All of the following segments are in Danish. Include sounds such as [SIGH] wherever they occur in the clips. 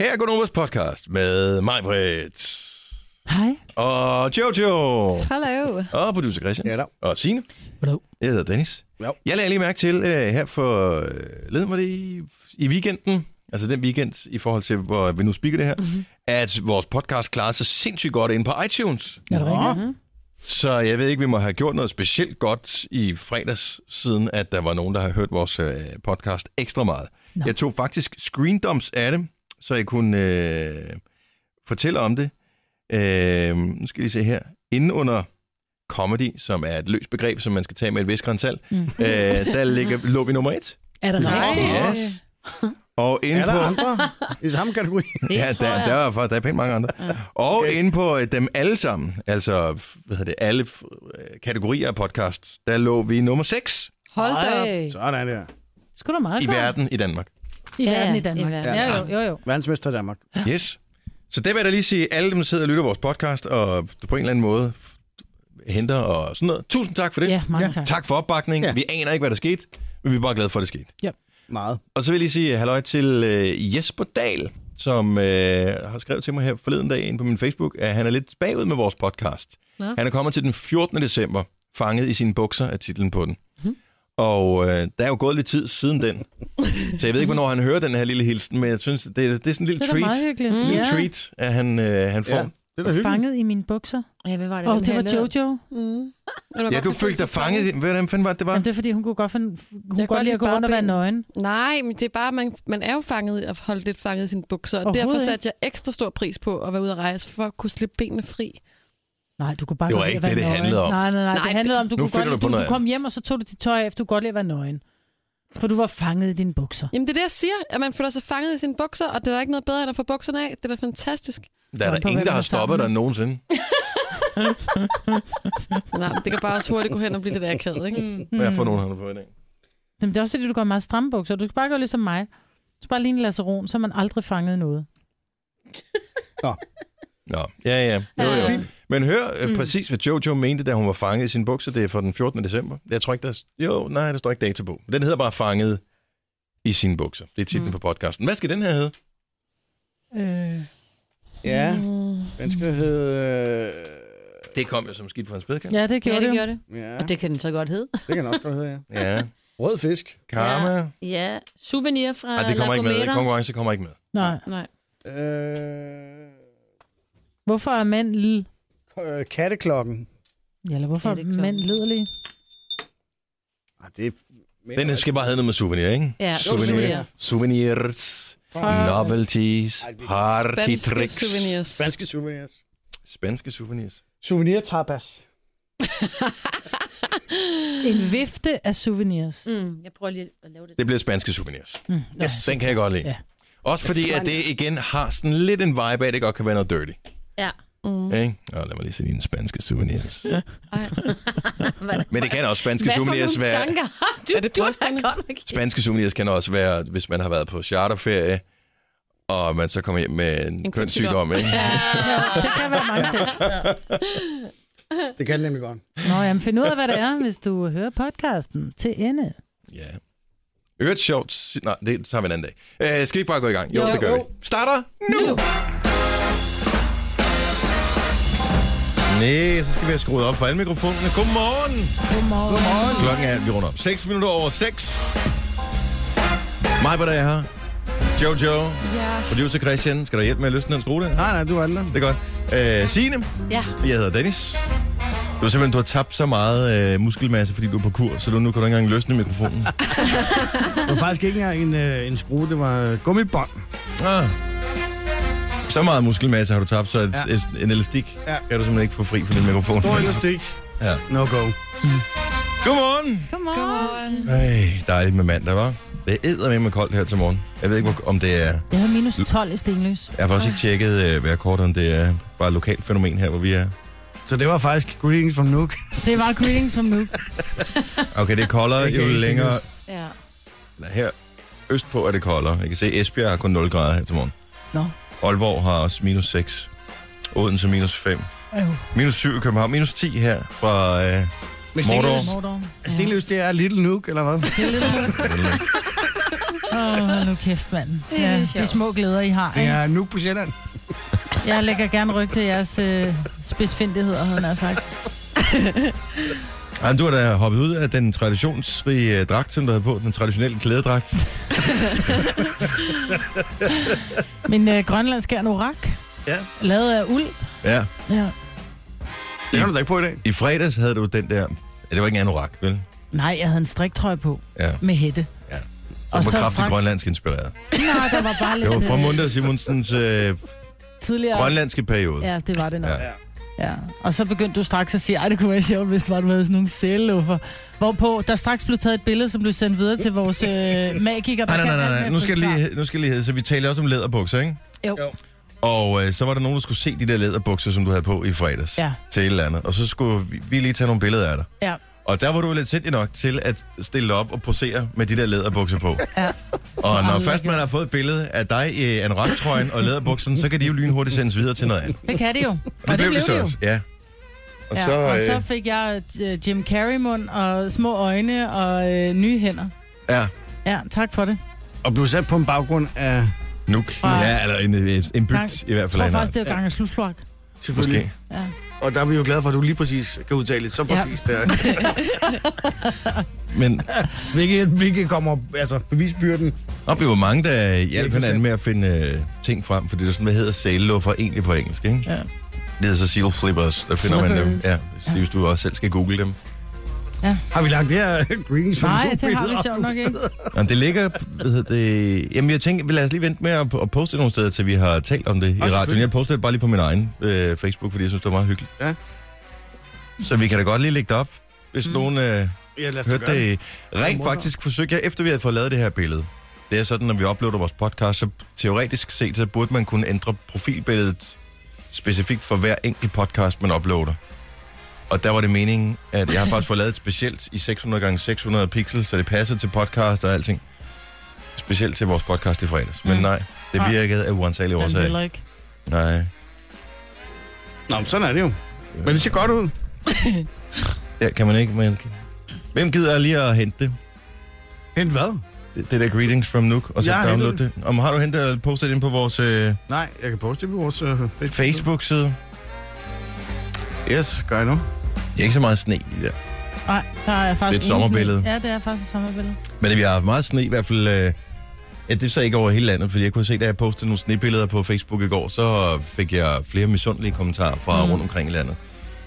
Her er Gunovas podcast med mig, Britt. Hej. Og Jojo. Hallo. Og producer Christian. Ja da. Og Signe. Hallo. Jeg hedder Dennis. Jo. Jeg lagde lige mærke til uh, her for, uh, led mig det i, i weekenden, altså den weekend i forhold til, hvor vi nu spikker det her, mm-hmm. at vores podcast klarede sig sindssygt godt ind på iTunes. Er det rigtigt? Så jeg ved ikke, vi må have gjort noget specielt godt i fredags, siden at der var nogen, der har hørt vores øh, podcast ekstra meget. Nå. Jeg tog faktisk screendumps af det, så jeg kunne øh, fortælle om det. Øh, nu skal I se her. Inden under comedy, som er et løst begreb, som man skal tage med et vis gran salt, mm. øh, der ligger, lå vi nummer et. Er det Nej. rigtigt? Yes. Og inde Er der på... andre i samme kategori? [LAUGHS] Det Ja, der, der, er, faktisk- der er pænt mange andre. Ja. Og okay. inde på øh, dem alle sammen, altså hvad hedder det, alle øh, kategorier af podcast, der lå vi nummer 6 Hold da op. Sådan der. Skulle da meget i godt. verden i Danmark. I Ja, verden i i Danmark. verden. Ja, jo, jo, jo. Verdensmester i Danmark. Yes. Så det vil jeg da lige sige, alle dem, der sidder og lytter vores podcast, og på en eller anden måde henter og sådan noget. Tusind tak for det. Ja, mange Ja. tak. Tak for opbakningen. Ja. Vi aner ikke, hvad der skete, men vi er bare glade for, at det skete. Meget. Og så vil jeg lige sige halløj til øh, Jesper Dahl, som øh, har skrevet til mig her forleden dag ind på min Facebook, at han er lidt bagud med vores podcast. Nå. Han er kommet til den 14. december, fanget i sine bukser af titlen på den. Mhm. Og øh, der er jo gået lidt tid siden den. Så jeg ved ikke, hvornår han hører den her lille hilsen, men jeg synes, det er, det er sådan en lille Det er treat. meget hyggeligt. En lille Ja. treat, at han, øh, han får. Ja. Det er hyggeligt. Fanget i mine bukser. Ja, hvad var det? Åh, den det var? Jojo. Mm. Ja, du følte dig fanget. Hvordan fanden var det, det var? Jamen, det er fordi, hun kunne godt, finde, hun kunne godt lide at gå rundt og være nøgen. Nej, men det er bare, man, man er jo fanget og holdt lidt fanget i sine bukser. Og derfor satte jeg ekstra stor pris på at være ude at rejse, for at kunne slippe benene fri. Nej, du kunne bare Det var ikke det, det nøgen. handlede om. Nej, nej, nej. Det Nej, handlede om, du kunne godt du du komme hjem, og så tog du dit tøj af, efter du kunne godt lide at være nøgen. For du var fanget i dine bukser. Jamen det er det, jeg siger, at man føler sig fanget i sine bukser, og det er der ikke noget bedre, end at få bukserne af. Det er da fantastisk. Der er der ingen, der er har stoppet dig nogensinde. [LAUGHS] Nej, det kan bare også hurtigt gå hen og blive lidt akavet, ikke? Hvad for nogen har du på i dag? Jamen, det er også fordi, du går meget stramme bukser. Du skal bare gå ligesom mig. Du skal bare ligne Lasse Ron, så er man aldrig fanget noget. Nå, ja, ja. Jo, Ja. jo. Men hør øh, præcis, hvad Jojo mente, da hun var fanget i sin bukser. Det er fra den 14. december. Jeg tror ikke, der... er- Jo, nej, der står ikke dato på. Den hedder bare Fanget i sine bukser. Det er titlen Mm. på podcasten. Hvad skal den her hedde? Øh, Ja, Mm. den skal hedde... Øh... Det kom jo som skidt på en spædkant. ja, det Ja, gjorde det det. gjorde det. Ja, Og det kan den så godt hedde. det kan den også godt hedde, ja. [LAUGHS] Ja. Rød fisk. Karma. Ja, souvenir fra Ej, det kommer ikke med. Konkurrence kommer ikke med. Nej. Nej. Øh... Hvorfor er mænd lille? Øh, Katteklokken. Ja, eller hvorfor er Katteklokken. mænd liderlige? Ah, det er... Den skal bare hedde noget med souvenir, ikke? Ja, Souvenir. souvenir. Souvenirs, Fra- novelties, Ej, det er party Spanske tricks. souvenirs. Spanske souvenirs. Spanske souvenirs. Souvenir tapas. En vifte af souvenirs. Mm, jeg prøver lige at lave det. Det bliver spanske souvenirs. Mm. Yes. Den kan jeg godt lide. Ja. Også fordi, at det igen har sådan lidt en vibe af, at det godt kan være noget dirty. Ja. Mm. Ikke? Og lad mig lige se dine spanske souvenirs. [LAUGHS] Men det kan også spanske Hvad for souvenirs nogle være... tanker har du? Er det du Spanske souvenirs kan også være, hvis man har været på charterferie, og man så kommer hjem med en, En kønssygdom, ikke? Ja, det kan være mange ting. Det kan nemlig godt. Nå, jamen find ud af, hvad det er, hvis du hører podcasten til ende. Ja. Øvrigt sjovt. Nej, det tager vi en anden dag. Uh, skal vi ikke bare gå i gang? Jo, Jo. det gør vi. Starter nu! Nu. Nej, så skal vi have skruet op for alle mikrofonerne. Godmorgen! Godmorgen. Godmorgen. Klokken er, vi runder op. 6 minutter over 6. Mig, hvad der er her. Jojo, Ja. producer Christian. Skal der hjælpe med at løsne den skrue der? Nej, nej, du er aldrig. Det er godt. Uh, Signe, Ja. jeg hedder Dennis. Du har simpelthen du har tabt så meget uh, muskelmasse, fordi du er på kur, så du, nu kan du ikke engang løsne mikrofonen. [LAUGHS] Det var faktisk ikke engang en, øh, en skrue, det var øh, gummibånd. ah. Så meget muskelmasse har du tabt, så et, Ja. et, en elastik Ja. kan du simpelthen ikke få fri fra din mikrofon. Stor elastik. Ja. No go. Godmorgen! Godmorgen. Godmorgen. Ej, dejligt med mandag, var. Det er med koldt her til morgen. Jeg ved ikke, hvor- om det er... Jeg havde minus 12 i Stenløs. Jeg har faktisk ikke tjekket øh, vejrkort, om det er bare et lokalt fænomen her, hvor vi er. Så det var faktisk greetings from Nuuk. Det var greetings from nu. [LAUGHS] Okay, det er koldere Det jo længere... Ja. Her østpå er det koldere. Jeg kan se, at Esbjerg har kun 0 grader her til morgen. Nå. Aalborg har også minus 6. Odense minus 5. Øh, Minus 7 i København. Minus 10 her fra... Øh, Men Mordor. Stenløs, Mordor. Stenløs, det er Little Nuuk, eller hvad? Det er lidt [LAUGHS] Åh, hold nu kæft, mand. Det er Ja, de små glæder, I har. Det Ikke? er nu på Sjælland. Jeg lægger gerne ryg til jeres øh, spidsfindigheder, havde jeg sagt. [LAUGHS] Ej, du har da hoppet ud af den traditionsrige øh, dragt, som du havde på, den traditionelle klædedragt. [LAUGHS] Min øh, grønlandske anorak, Ja. lavet af uld. Ja. Ja. Det har du da ikke på i dag. I fredags havde du den der... Ja, det var ikke en anorak, vel? Nej, jeg havde en striktrøje på Ja. med hætte. ja. Som Og var så kraftigt straks- grønlandsk inspireret. Nej, der var bare lidt Det var fra øh, Munter Simonsens øh, tidligere. grønlandske periode. Ja, det var det nok. Ja. Ja. Ja. Og så begyndte du straks at sige, at det kunne være sjovt, hvis det var, sådan nogle sæleluffer. Hvorpå der straks blev taget et billede, som blev sendt videre til vores øh, [LAUGHS] magiker. der Nej, nej, nej, nej. med Nu skal, jeg lige, nu skal jeg lige Så vi taler også om læderbukser, ikke? Jo. Jo. Og øh, så var der nogen, der skulle se de der læderbukser, som du havde på i fredags. Ja. Til et eller andet. Og så skulle vi, vi lige tage nogle billeder af dig. Ja. Og der var du lidt sindig nok til at stille op og posere med de der læderbukser på. Ja. Og når først man har fået et billede af dig i en trøjen og læderbukserne, så kan de jo lynhurtigt sendes videre til noget andet. Det kan det jo. Og, Og det, blev det så også, ja. Og Ja, så, og øh, så fik jeg øh, Jim Carrey-mund og små øjne og øh, nye hænder. ja, Ja, tak for det. Og blev sat på en baggrund af... nuk. Ja, eller en, en, Tak. i hvert Jeg fald. tror af en faktisk, det var gang af slutslok. Selvfølgelig. Måske. Ja. Og der er vi jo glade for, at du lige præcis kan udtale det så Ja. præcis der. [LAUGHS] Men Hvilket, hvilket kommer, altså bevisbyrden. og vi var mange, der hjalp ikke hinanden med at finde øh, ting frem, fordi det er sådan, hvad hedder saillofer egentlig på engelsk, ikke? Ja. Det hedder så seal flippers, der finder man dem. Flippers. Ja, hvis, hvis du også selv skal google dem. Har vi lagt det her greens for Nej, det har vi sjovt nok ikke. Jamen, det ligger, hvad hedder det... Jamen, jeg tænker, vi lader os lige vente med at, at poste det nogle steder, til vi har talt om det i radioen. Jeg postede det bare lige på min egen øh, Facebook, fordi jeg synes, det var meget hyggeligt. Ja. Så vi kan da godt lige lægge det op, hvis mm. nogen øh, Ja, lad hørte gøre det. Rent faktisk forsøgte jeg, efter vi havde fået lavet det her billede, det er sådan, når vi uploader vores podcast, så teoretisk set, så burde man kunne ændre profilbilledet specifikt for hver enkelt podcast, man uploader. Og der var det meningen, at jeg har faktisk fået lavet et specielt i 600 x 600 pixels, så det passer til podcast og alting. Specielt til vores podcast i fredags. Men Mm. nej, det virkede af uansagelige Den årsager. heller ikke. Nej. Nå, men sådan er det jo. Men det ser godt ud. Ja, kan man ikke. Men... Hvem gider lige at hente det? Hent hvad? Det, det der greetings from Nook, og så har download det. Om har du hentet og postet det ind på vores øh, Nej, jeg kan poste det på vores Facebook. Facebook-side? Yes, gør jeg nu. Det er ikke så meget sne i der. Nej, der er faktisk Det er et sommerbillede. Ja, det er faktisk et sommerbillede. Men vi har haft meget sne i hvert fald. Øh, ja, det er så ikke over hele landet, fordi jeg kunne se, da jeg postede nogle snebilleder på Facebook i går, så fik jeg flere misundelige kommentarer fra Mm. rundt omkring i landet.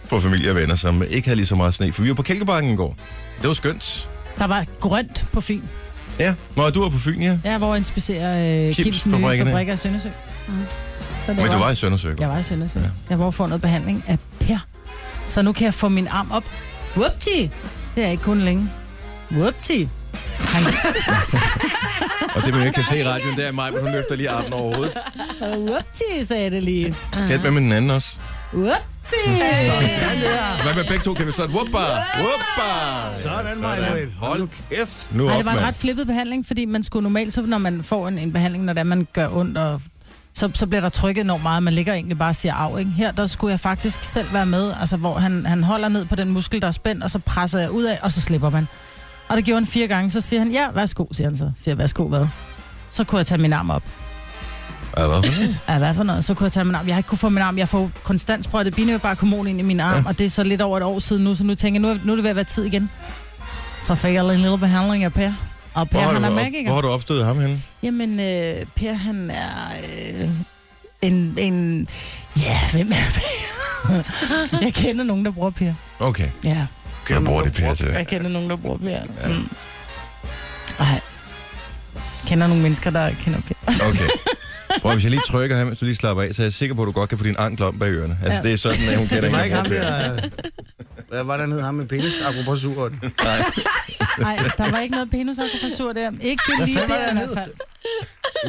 Fra familie og venner, som ikke havde lige så meget sne. For vi var på Kælkebakken i går. Det var skønt. Der var grønt på Fyn. Ja, når du var på Fyn, ja. Ja, hvor jeg inspicerer øh, Kims Kims nye fabrikker i Søndersø. Mm. Så det Men du var i Søndersø. Jeg var i Søndersø. Ja. Jeg var få noget behandling af. Så nu kan jeg få min arm op. Whoopty! Det er ikke kun længe. Whoopty! [LAUGHS] Og det, man ikke kan se i radioen, det er mig, men hun løfter lige armen over hovedet. whoopty, sagde det lige. Gæt med med den anden også. Whoopty! Hvad med begge to? Kan vi så et whoopa? Whoopa! Sådan, mig. Hold kæft. nu op, det var en ret flippet behandling, fordi man skulle normalt, så når man får en, en behandling, når det er, man gør ondt, og så, så bliver der trykket enormt meget, man ligger egentlig bare og siger af. Ikke? Her der skulle jeg faktisk selv være med, altså hvor han, han holder ned på den muskel, der er spændt, og så presser jeg ud af, og så slipper man. Og det gjorde han fire gange, så siger han, ja, værsgo, siger han så. Siger jeg, værsgo, hvad? Så kunne jeg tage min arm op. Ja, hvad? for noget? Ja, hvad for noget? Så kunne jeg tage min arm. Jeg har ikke kunne få min arm. Jeg får konstant sprøjtet binøbarkhormon ind i min arm, ja. og det er så lidt over et år siden nu, så nu tænker jeg, nu er, nu er det ved at være tid igen. Så fik jeg en lille behandling af Per. Og Per, Hvor har, han er du, magiker. hvor har du opstået ham henne? Jamen, øh, Per, han er øh, en, en... Ja, hvem er Per? [LAUGHS] jeg kender nogen, der bruger Per. Okay. Ja, Okay, jeg bruger det Per til. jeg kender nogen, der bruger Per. Ja. Mm. Ej. Jeg kender nogle mennesker, der kender Per. Okay. [LAUGHS] Prøv, hvis jeg lige trykker ham, så lige slapper af, så er jeg sikker på, at du godt kan få din ankel om bag ørerne. Altså, Ja. det er sådan, at hun [LAUGHS] kender Det var en, ikke ham der... Hvad var der nede ham med penis? Akupressuren. [LAUGHS] Nej, der var ikke noget penusakupressur der. Ikke lige var der i der hvert fald.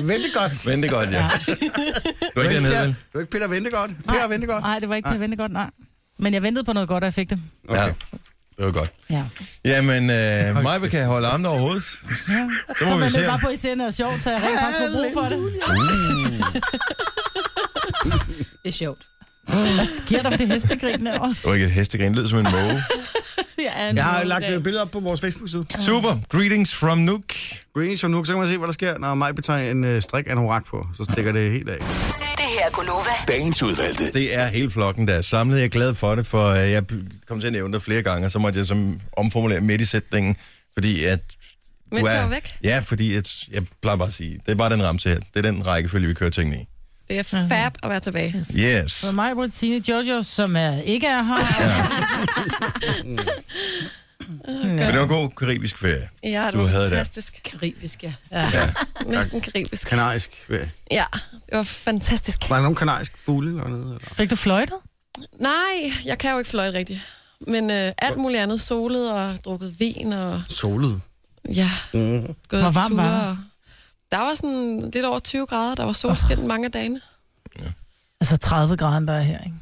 Ventegodt. Vente godt, ja. Ja. Du er ikke dernede, vel? Du er ikke Peter Ventegodt? Per Ventegodt? Nej, det var ikke Per Ventegodt, nej. Men jeg ventede på noget godt, og jeg fik det. Ja. Det var godt. Ja. Jamen, øh, mig kan holde armene over hovedet. ja. Så må vi se. det bare på i scenen er sjovt, så jeg rent faktisk får brug for det. [LAUGHS] Det er sjovt. Hvad sker der med det hestegrin derovre? Det var ikke et hestegrin, det lød som en måge. [LAUGHS] Ja. er Jeg har lagt øh, billeder op på vores Facebook-side. Super. Greetings from Nuuk. Greenish fra Nuuk, så kan man se, hvad der sker, når Maj tager en øh, strik anorak på. Så stikker det helt af. Det her er Gunova. Dagens udvalgte. Det er hele flokken, der er samlet. Jeg er glad for det, for øh, jeg kom til at nævne det flere gange, og så måtte jeg som omformulere midt i sætningen, fordi at... du jeg var væk. Ja, fordi at, jeg plejer bare at sige, det er bare den ramse her. Det er den rækkefølge, vi kører tingene i. Det er fab at være tilbage. Yes. Så mig, Brittine Jojo, som er, ikke er her. [LAUGHS] Men det var en god karibisk ferie. Ja, det Du var havde det. fantastisk. Karibisk, ja. Ja. Næsten karibisk. Kanarisk. ferie. Ja, det var fantastisk. Var der nogen kanariske fugle eller noget? Eller? Fik du fløjtet? Nej, jeg kan jo ikke fløjte rigtigt. Men øh, alt muligt andet, solet og drukket vin og Solet. ja, Mm. gået Hvor varmt var det? Der var sådan lidt over 20 grader. Der var solskin oh. mange af dagene. Altså 30 grader, der er her, ikke?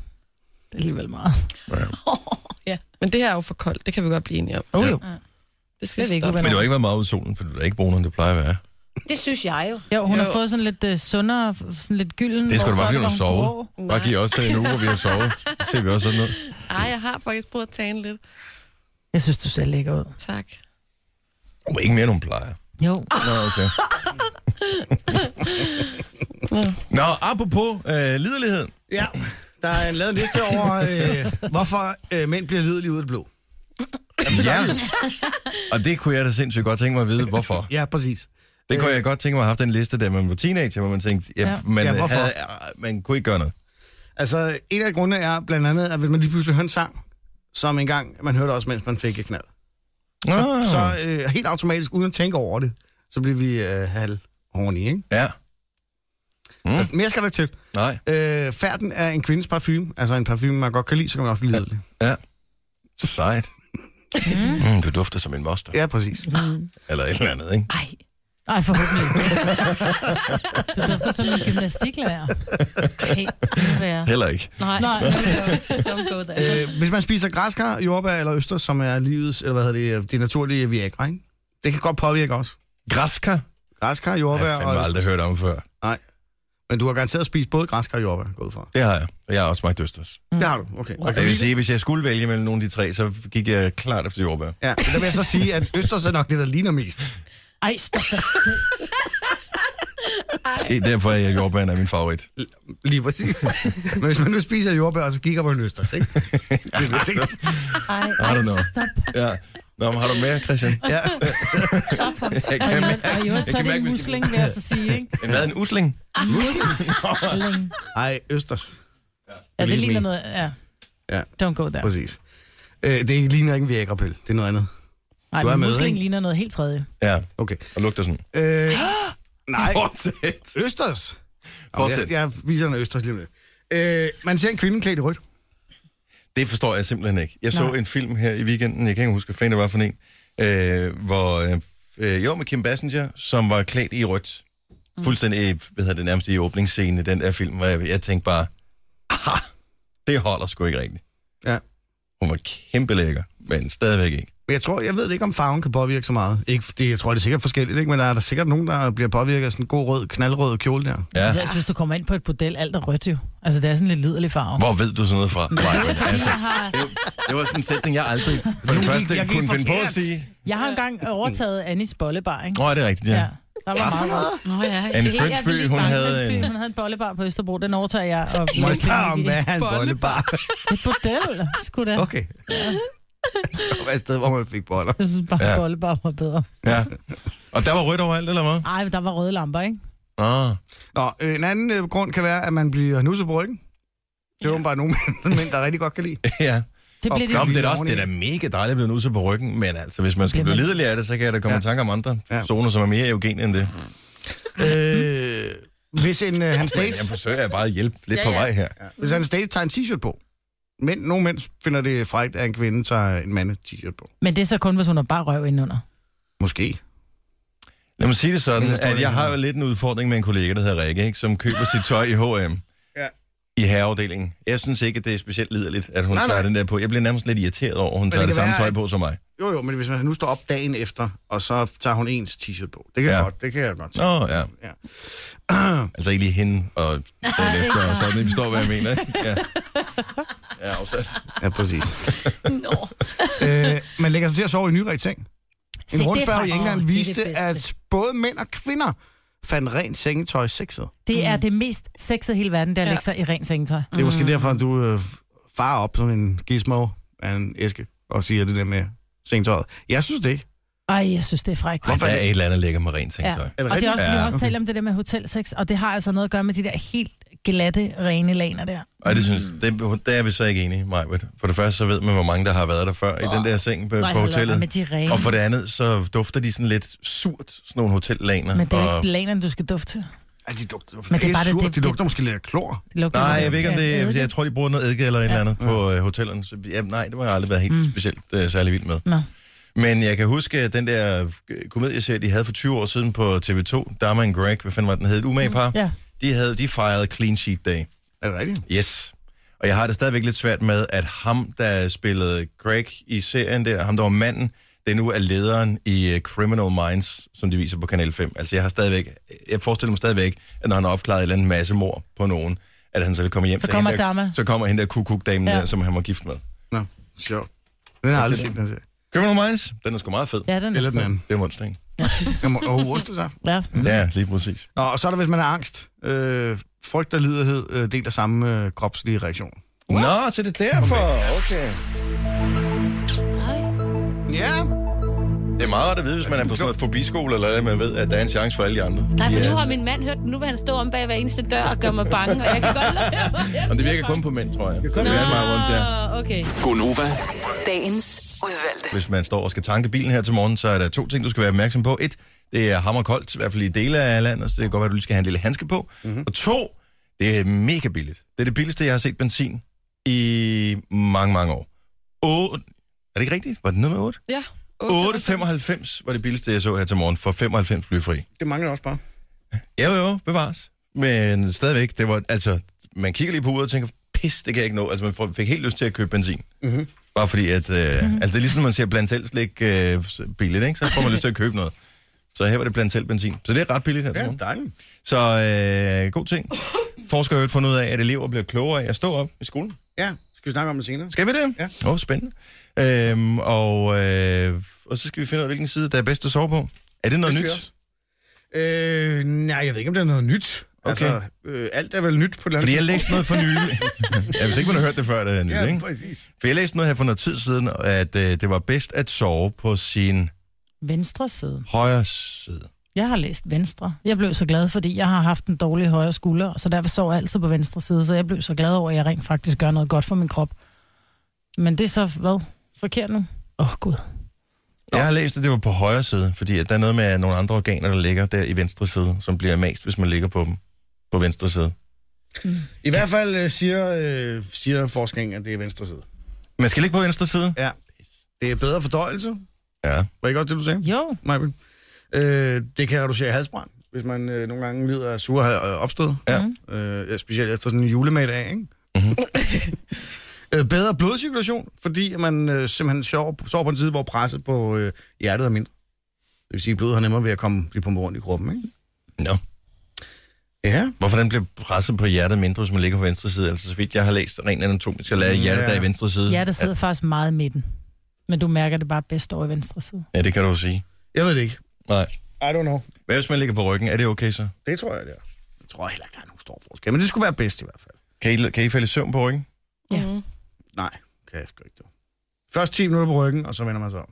Det er alligevel meget. [LAUGHS] Men det her er jo for koldt. Det kan vi godt blive enige om. Oh, jo. Det skal Det er ikke. Men du har ikke været meget ude i solen, for du er ikke brunere, end det plejer at være. Det synes jeg jo. Jo, hun Jo. har fået sådan lidt uh, sundere, sådan lidt gylden. Det skal du bare, fordi det har var hun sovet. grå. Bare giv os en uge, hvor vi har sovet. Så ser vi også sådan noget. [LAUGHS] Ej, jeg har faktisk prøvet at tane lidt. Jeg synes, du ser lækker ud. Tak. Oh, ikke mere, end hun plejer. Jo. Nå, okay. [LAUGHS] Nå, apropos øh, liderlighed. Ja, der er en lavet liste over, øh, hvorfor øh, mænd bliver lidelige ud af det blå. Ja. Og det kunne jeg da sindssygt godt tænke mig at vide, hvorfor. Ja, præcis. Det kunne jeg godt tænke mig at have haft en liste, da man var teenager, hvor man tænkte, ja, Ja. man, Ja, hvorfor? havde, man kunne ikke gøre noget. Altså, en af grundene er blandt andet, at hvis man lige pludselig hører en sang, som engang man hørte også, mens man fik et knald. Ah, Så øh, helt automatisk, uden at tænke over det, så bliver vi øh, halv horny, ikke? Ja. Mm. Altså, mere skal der til. Nej. Øh, færden er en kvindes parfume, altså en parfume, man godt kan lide, så kan man også blive lidelig. Ja. Sejt. Mm, du dufter som en moster. Ja, præcis. Eller et eller andet, ikke? Ej, Ej, forhåbentlig ikke. [LAUGHS] Du dufter som en gymnastiklærer. ej. Heller ikke. Nej, Nej. don't go there. Øh, hvis man spiser græskar, jordbær eller øster, som er livets, eller hvad hedder det, det naturlige Viagra, ikke? Det kan godt påvirke os. Græskar? Græskar, Jeg jordbær har og fandme aldrig østers. hørt om før. Men du har garanteret spist både græskar og jordbær, gået fra. Det har jeg. Og jeg har også smagt østers. Mm. Det har du, okay. Og jeg vil sige, hvis jeg skulle vælge mellem nogle af de tre, så gik jeg klart efter jordbær. Ja, men der vil jeg så sige, at østers er nok det, der ligner mest. Ej, stop dig. [LAUGHS] Det er derfor, at jeg jordbæren er min favorit. Lige præcis. Men hvis man nu spiser jordbær, og så kigger en østers, ikke? [LAUGHS] Det er det, ikke? Ej, I don't ej, know. stop. Ja. Nå, men har du mere, Christian? Ja. Stop ham. Jeg Og kan øvrigt- mærke- og i øvrigt, så er jeg kan det en musling, vil jeg så sige, ikke? En hvad, en usling? Musling. Ej, østers. Ja, det Believe ligner noget, ja. Ja. Don't go there. Præcis. Øh, det ligner ikke en Viagra-pille. Det er noget andet. Nej, er men musling ikke? ligner noget helt tredje. Ja, Okay. og lugter sådan. Øh, nej, Fortsæt. østers. Fortsæt. Jeg, jeg viser en østers lige. Øh, man ser en kvinde klædt i rødt. Det forstår jeg simpelthen ikke. Jeg så Nej. en film her i weekenden, jeg kan ikke huske, hvad fanden det var for en, øh, hvor, øh, jo, med Kim Basinger, som var klædt i rødt. Fuldstændig, hvad hedder det, nærmest i åbningsscenen i den der film, hvor jeg, jeg tænkte bare, aha, det holder sgu ikke rigtigt. Ja. Hun var kæmpe lækker, men stadigvæk ikke. Men jeg tror, jeg ved ikke, om farven kan påvirke så meget. Ikke, fordi jeg tror, det er sikkert forskelligt, ikke? men der er der sikkert nogen, der bliver påvirket af sådan en god rød, knaldrød kjole der. Ja. Altså, hvis du kommer ind på et bordel, alt er rødt jo. Altså, det er sådan lidt liderlig farve. Hvor ved du sådan noget fra? Nej, altså, det, det var sådan en sætning, jeg aldrig for det første jeg kunne finde på at sige. jeg har engang overtaget Annis bollebar, ikke? Nå, er det rigtigt, ja. Ja. Der var meget rødt. Nå ja, Anne det er Fønsby, hun havde en... Hun havde en bollebar på Østerbro, den overtager jeg. Og Må jeg spørge om, hvad er en Bollebar. Et bordel, sgu da. Okay. [LAUGHS] Det var et sted, hvor man fik boller. Jeg synes bare, Ja. ja. bollebar var bedre. Ja. Og der var rødt overalt, eller hvad? Ej, der var røde lamper, ikke? Ah. Nå, øh, en anden øh, grund kan være, at man bliver nusset på ryggen. Det er ja. bare nogle mænd, der rigtig godt kan lide. [LAUGHS] ja. Det Nå, det. det er da også det er da mega dejligt at blive nusset på ryggen, men altså, hvis man skal Bliver blive lidelig af det, så kan jeg da komme Ja. i tanke om andre Ja. zoner, som er mere eugen end det. øh, hvis en, øh, hans date, jeg forsøger bare at hjælpe lidt Ja, på ja. vej her. hvis hans date tager en t-shirt på. Men nogle mænd finder det frækt, at en kvinde tager en mande t-shirt på. Men det er så kun, hvis hun har bare røv indenunder. Måske. Lad mig sige det sådan, Men står at jeg har jo lidt en udfordring med en kollega, der hedder Rikke, ikke, som køber sit tøj i H&M. [LAUGHS] Ja. I herreafdelingen. Jeg synes ikke, at det er specielt liderligt, at hun Nej, tager nej. den der på. Jeg bliver nærmest lidt irriteret over, at hun det tager det kan samme være, tøj på som mig. Jo, jo, men hvis man nu står op dagen efter, og så tager hun ens t-shirt på. Det kan, Ja. godt, det kan jeg godt. Nå, ja. Ja. Altså ikke lige hende og [LAUGHS] den efter, og sådan, I forstår, hvad jeg mener. ikke? Ja, [LAUGHS] ja afsat. Ja, præcis. Nå. [LAUGHS] øh, man lægger sig til at sove i en nyret seng. En Se, det er rundspørg i England det er viste, det bedste. at både mænd og kvinder fandt rent sengetøj sexet. Det er det mest sexede i hele verden, der ja. Ja. lægger sig i ren sengetøj. Det er måske derfor, at du øh, farer op som en gizmo af en æske og siger det der med sengetøjet. Jeg synes det ikke. Ej, jeg synes, det er frækt. Der er et eller andet, der ligger med rent Ja. sengetøj. Er det Og det er også, vi Ja, har også okay. talt om det der med hotelsex, og det har altså noget at gøre med de der helt glatte, rene laner der. Og det synes det, der er vi så ikke enige, Majbert. For det første, så ved man, hvor mange, der har været der før i den der seng på, Nej, på hotellet. Med de rene. Og for det andet, så dufter de sådan lidt surt, sådan nogle hotellaner. Men det er og... ikke lanerne, du skal dufte. Ja, de dugter, Men det er bare det- surt. det- de lugter måske lidt af klor. Det lugter Nej, jeg ved ikke, om det er, jeg tror, de bruger noget eddike eller et eller andet på øh, hotellerne. Så, ja, nej, det må jeg aldrig være helt Mm. specielt øh, særlig vild med. Nå. Men jeg kan huske, at den der øh, komedieserie, de havde for 20 år siden på TV2, Dharma and Greg, hvad fanden var den hed, et umage par, Ja. De, havde, de fejrede Clean Sheet Day. Er det rigtigt? Yes. Og jeg har det stadigvæk lidt svært med, at ham, der spillede Greg i serien der, ham der var manden, det nu er lederen i uh, Criminal Minds, som de viser på Kanal 5. Altså jeg har stadigvæk, jeg forestiller mig stadigvæk, at når han har opklaret et eller andet masse mord på nogen, at han så kommer hjem Så til kommer der, Dharma. så kommer hende der kukuk-damen Ja. der, som han var gift med. Nå, sjovt. Den har jeg aldrig set, den. Criminal Minds, den er sgu meget fed. Ja, den er Eller den anden. Det er onsdag. Og onsdag så. Ja. Mm. Ja, lige præcis. Nå, og så er der, hvis man har angst. Øh, frygt og liderhed øh, deler samme øh, kropslige reaktion. Nå, så det er derfor. Okay. Ja. Det er meget rart at vide, hvis man er på sådan noget forbiskole, eller at man ved, at der er en chance for alle de andre. Nej, for Ja. nu har min mand hørt, nu vil han stå om bag hver eneste dør og gøre mig bange, og jeg kan godt lade Og det virker kun på mænd, tror jeg. Det er meget rundt. Nå, okay. Gonova, Dagens udvalgte. Hvis man står og skal tanke bilen her til morgen, så er der to ting, du skal være opmærksom på. Et, det er hammerkoldt, i hvert fald i dele af landet, så det kan godt være, at du lige skal have en lille handske på. Mm-hmm. Og to, det er mega billigt. Det er det billigste, jeg har set benzin i mange, mange år. 8, er det ikke rigtigt? Var det noget med 8? Ja. 8,95 var det billigste, jeg så her til morgen, for 95 blyfri. Det mangler også bare. Jo, jo, bevares. Men stadigvæk, det var, altså, man kigger lige på uret og tænker, pis, det kan jeg ikke nå. Altså, man får- fik helt lyst til at købe benzin. Mm-hmm. Bare fordi, at, øh, mm-hmm. altså, det er ligesom, når man ser blandt selv slik øh, billigt, ikke? Så får man lyst til at købe noget. Så her var det blandt selv benzin. Så det er ret billigt her Ja, dejligt. Så øh, god ting. Forskere har jo fundet ud af, at elever bliver klogere af at stå op i skolen. Ja, skal vi snakke om det senere? Skal vi det? Ja. Åh, oh, spændende. Øhm, og, øh, og så skal vi finde ud af, hvilken side, der er bedst at sove på. Er det noget Det nyt? Øh, nej, jeg ved ikke, om det er noget nyt. Okay. Altså, øh, alt er vel nyt på eller Fordi jeg læste noget for nylig. [LAUGHS] ja, hvis ikke man har hørt det før, det er nyt, Ja, ikke? præcis. For jeg læste noget her for noget tid siden, at øh, det var bedst at sove på sin Venstre side. højre side. Jeg har læst venstre. Jeg blev så glad, fordi jeg har haft en dårlig højre skulder, så derfor sover jeg altid på venstre side, så jeg blev så glad over, at jeg rent faktisk gør noget godt for min krop. Men det er så, hvad? Forkert nu? Åh, oh, Gud. Jeg har læst, at det var på højre side, fordi at der er noget med nogle andre organer, der ligger der i venstre side, som bliver mast, hvis man ligger på dem på venstre side. I hvert fald øh, siger, øh, siger forskningen, at det er venstre side. Man skal ligge på venstre side? Ja. Det er bedre fordøjelse. Ja. Var det ikke også det, du sagde? Jo, Michael? Øh, det kan reducere halsbrand, hvis man øh, nogle gange lider af sure øh, opstød. Ja. Øh, ja, specielt efter sådan en julemiddag, ikke? Mhm. [LAUGHS] øh, bedre blodcirkulation, fordi man øh, simpelthen sover, sover på en side, hvor presset på øh, hjertet er mindre. Det vil sige, at blodet har nemmere ved at komme blive pumpet rundt i kroppen, ikke? Nå. Ja. Hvorfor den bliver presset på hjertet mindre, hvis man ligger på venstre side? Altså, så vidt jeg har læst rent anatomisk, så lader hjertet Ja. der i venstre side. hjertet sidder faktisk meget i midten. Men du mærker det bare bedst over i venstre side. Ja, det kan du jo sige. Jeg ved det ikke. Nej. I don't know. Hvad hvis man ligger på ryggen? Er det okay så? Det tror jeg, det er. Jeg tror heller ikke, der er nogen stor forskel. Men det skulle være bedst i hvert fald. Kan I, kan I falde i søvn på ryggen? Ja. Mm. Nej, kan jeg sgu ikke. Dog. Først 10 minutter på ryggen, og så vender man sig om.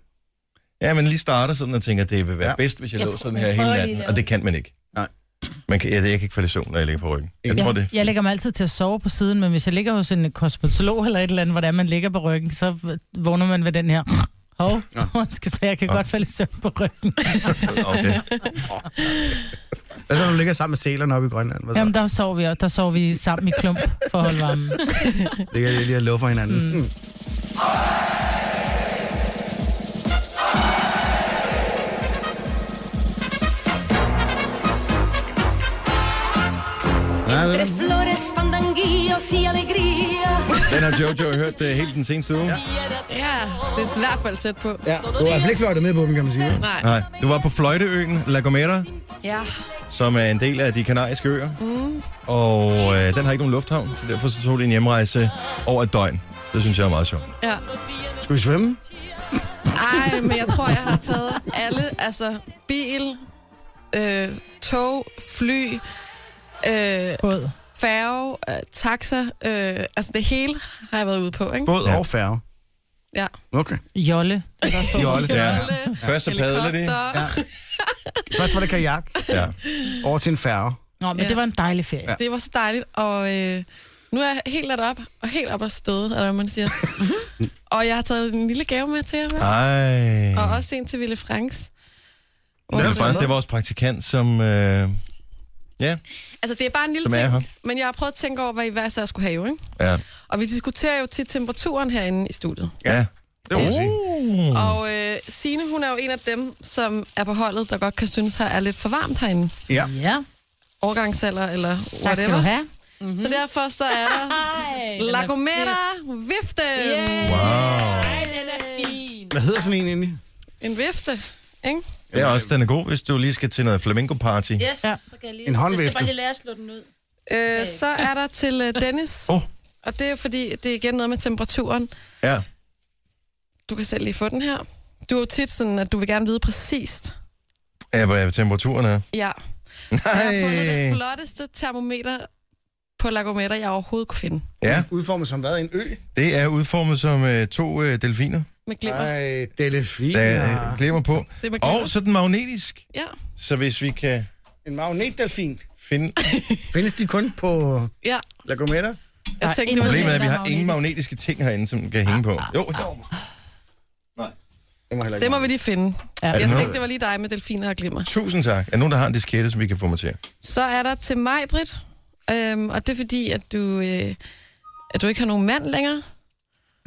Ja, men lige starter sådan og tænker, at det vil være Ja. ja. bedst, hvis jeg Jeg lå sådan her hele natten. at Og det kan man ikke. Nej. Man kan, jeg, jeg kan ikke falde i søvn, når jeg ligger på ryggen. Jeg Ja. tror det. Jeg lægger mig altid til at sove på siden, men hvis jeg ligger hos en kosmetolog eller et eller andet, hvordan man ligger på ryggen, så vågner man ved den her. Hov, [LAUGHS] skal så jeg kan godt falde i søvn på ryggen. [LAUGHS] Okay. Hvad så, når du ligger sammen med sælerne oppe i Grønland? Hvad så? Jamen, der sover vi, der sover vi sammen i klump for at holde varmen. [LAUGHS] Ligger lige og for hinanden. Mm. Entre flores, fandanguillos y alegrías. Den har Jojo hørt uh, helt den seneste uge. Ja. Ja, det er i hvert fald tæt på. ja. Du har fald ikke fløjtet med på dem, kan man sige. Nej. Nej, du var på Fløjteøen, La Gomera, Ja. Som er en del af de kanariske øer. Mm. Og øh, den har ikke nogen lufthavn, så derfor så tog de en hjemrejse over et døgn. Det synes jeg er meget sjovt. Ja. Skal vi svømme? Ej, men jeg tror, jeg har taget alle, altså bil, øh, tog, fly, øh, Båd. færge, øh, taxa, øh, altså det hele har jeg været ude på, ikke? Båd Ja. og færge. Ja. Okay. Jolle. Jolle. Ja. Først så padler de. Ja. Først var det kajak, Ja. over til en færge. Nå, men Ja. det var en dejlig ferie. Ja. Det var så dejligt, og øh, nu er jeg helt ladt op, og helt op og støde, eller hvad man siger. [LAUGHS] og jeg har taget en lille gave med til jer, Ej. og også en til Ville Franks. Det er Vores- faktisk det er vores praktikant, som... Øh, ja, Altså, det er bare en lille som ting, men jeg har prøvet at tænke over, hvad I hver især skulle have, ikke? Ja. Og vi diskuterer jo tit temperaturen herinde i studiet. Ja. Det må man sige. Uh. Og øh, Signe, hun er jo en af dem, som er på holdet, der godt kan synes, her er lidt for varmt herinde. Ja. Ja, Overgangsalder eller tak skal du whatever. have. Så derfor så er der [LAUGHS] er Lagomera Vifte. Yeah. Wow. Ej, den er fin. Hvad hedder sådan en egentlig? En vifte, ikke? Det er også, den er god, hvis du lige skal til noget flamenco-party. Yes, Ja. så kan jeg lige... En håndvifte. Jeg skal bare lige lære at slå den ud. Øh, så er der til øh, Dennis. Åh. Og det er fordi, det er igen noget med temperaturen. Ja. Du kan selv lige få den her. Du er jo tit sådan, at du vil gerne vide præcist. Ja, hvad temperaturen er. Ja. Jeg har fundet det Nej. flotteste termometer på lagometer, jeg overhovedet kunne finde. Ja, Udformet som hvad? En ø? det er udformet som øh, to øh, delfiner, Med glimmer. Ej, delfiner. der øh, glimmer på. Det er med glimmer. Og så er den magnetisk. Ja. Så hvis vi kan En magnetdelfin. finde... Findes de kun på Ja. Lagometa? Jeg tænkte, det var Problemet er, at vi har er ingen magnetisk. magnetiske ting herinde, som kan hænge på. Jo, jo. Det må, heller ikke det må vi lige finde. Ja. Jeg det noget- tænkte, det var lige dig med delfiner og glimmer. Tusind tak. Er der nogen, der har en diskette, som vi kan få mig til? Så er der til mig, Britt. Øhm, og det er fordi, at du, øh, at du ikke har nogen mand længere.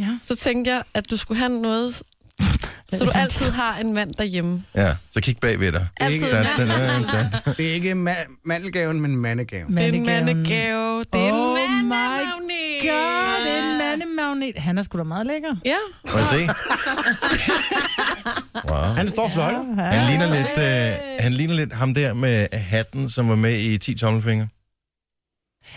Ja. Så tænkte jeg, at du skulle have noget, [LAUGHS] så du altid har en mand derhjemme. Ja, så kig bag ved dig. Altid en da, mand. da, da. Det er ikke ma- mandelgaven, men mandegaven. Det er en mandegave. Det er en Oh my mandemagnet. God, det er en mandemagnet. Han er sgu da meget lækker. Ja, Må jeg se? [LAUGHS] Wow. Han står fløjter. Han ligner lidt, øh, han ligner lidt ham der med hatten, som var med i 10 tommelfinger.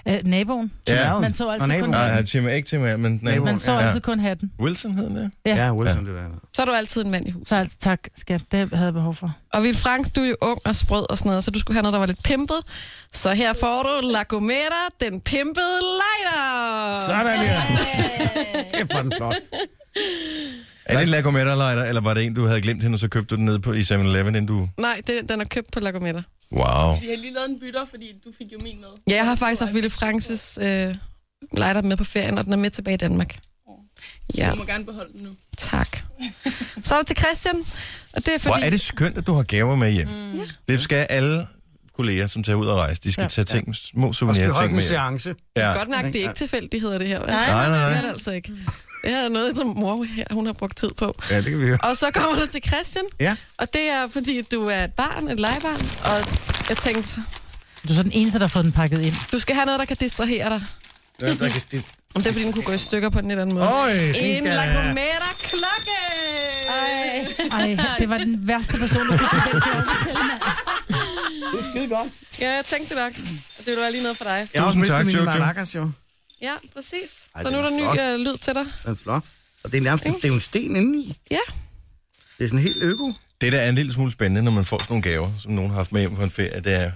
Øh, naboen. Ja. Man så naboen. kun Nej, hatten. han Tim, ikke Tim, men Naboen. Man så ja. altid kun hatten. Wilson hed han det? Ja. Ja, Wilson, det der. så er du altid en mand i huset. Så altså, tak, skat. Det havde jeg behov for. Og Vildt Franks, du er jo ung og sprød og sådan noget, så du skulle have noget, der var lidt pimpet. Så her får du La Gomera, den pimpede lighter. Sådan der. Kæft, [LAUGHS] hvor er den flot. Er det en Lagometa lighter, eller var det en, du havde glemt hende, og så købte du den ned på i 7-Eleven, inden du... Nej, det, den er købt på La Gomera. Wow. Vi har lige lavet en bytter, fordi du fik jo min med. Ja, jeg har faktisk haft Ville Franks' øh, lighter med på ferien, og den er med tilbage i Danmark. Ja, Du må gerne beholde den nu. tak. Så er der til Christian, og det er Hvor fordi... er det skønt, at du har gaver med hjem. Mm. Det skal alle kolleger, som tager ud og rejse. De skal Ja. tage ting, små Og skal holde en med seance. Ja. Godt nok, det er ikke tilfældigheder, det her. vel? Nej, Nej, nej, Det er nej. det altså ikke. Det her er noget, som mor her, hun har brugt tid på. Ja, det kan vi høre. Og så kommer du til Christian, Ja. og det er fordi, du er et barn, et legebarn, og jeg tænkte, Du er så den eneste, der har fået den pakket ind. du skal have noget, der kan distrahere dig. Ja, der kan stit. Om det er, fordi den kunne gå i stykker på den eller anden måde. Øj, en skal... Lagomera klokke! Ej, det var den værste person, du fik den klokke til. Det er skide godt. Ja, jeg tænkte det nok. Det ville være lige noget for dig. Jeg har også Tusind mistet tak, mine maracas, jo. Ja, præcis. Ej, så det nu er er der flot. ny øh, lyd til dig. Den er flot. Og det er nærmest det er jo en sten indeni. Ja. Det er sådan helt øko. Det, der er en lille smule spændende, når man får sådan nogle gaver, som nogen har haft med hjem på en ferie, det er...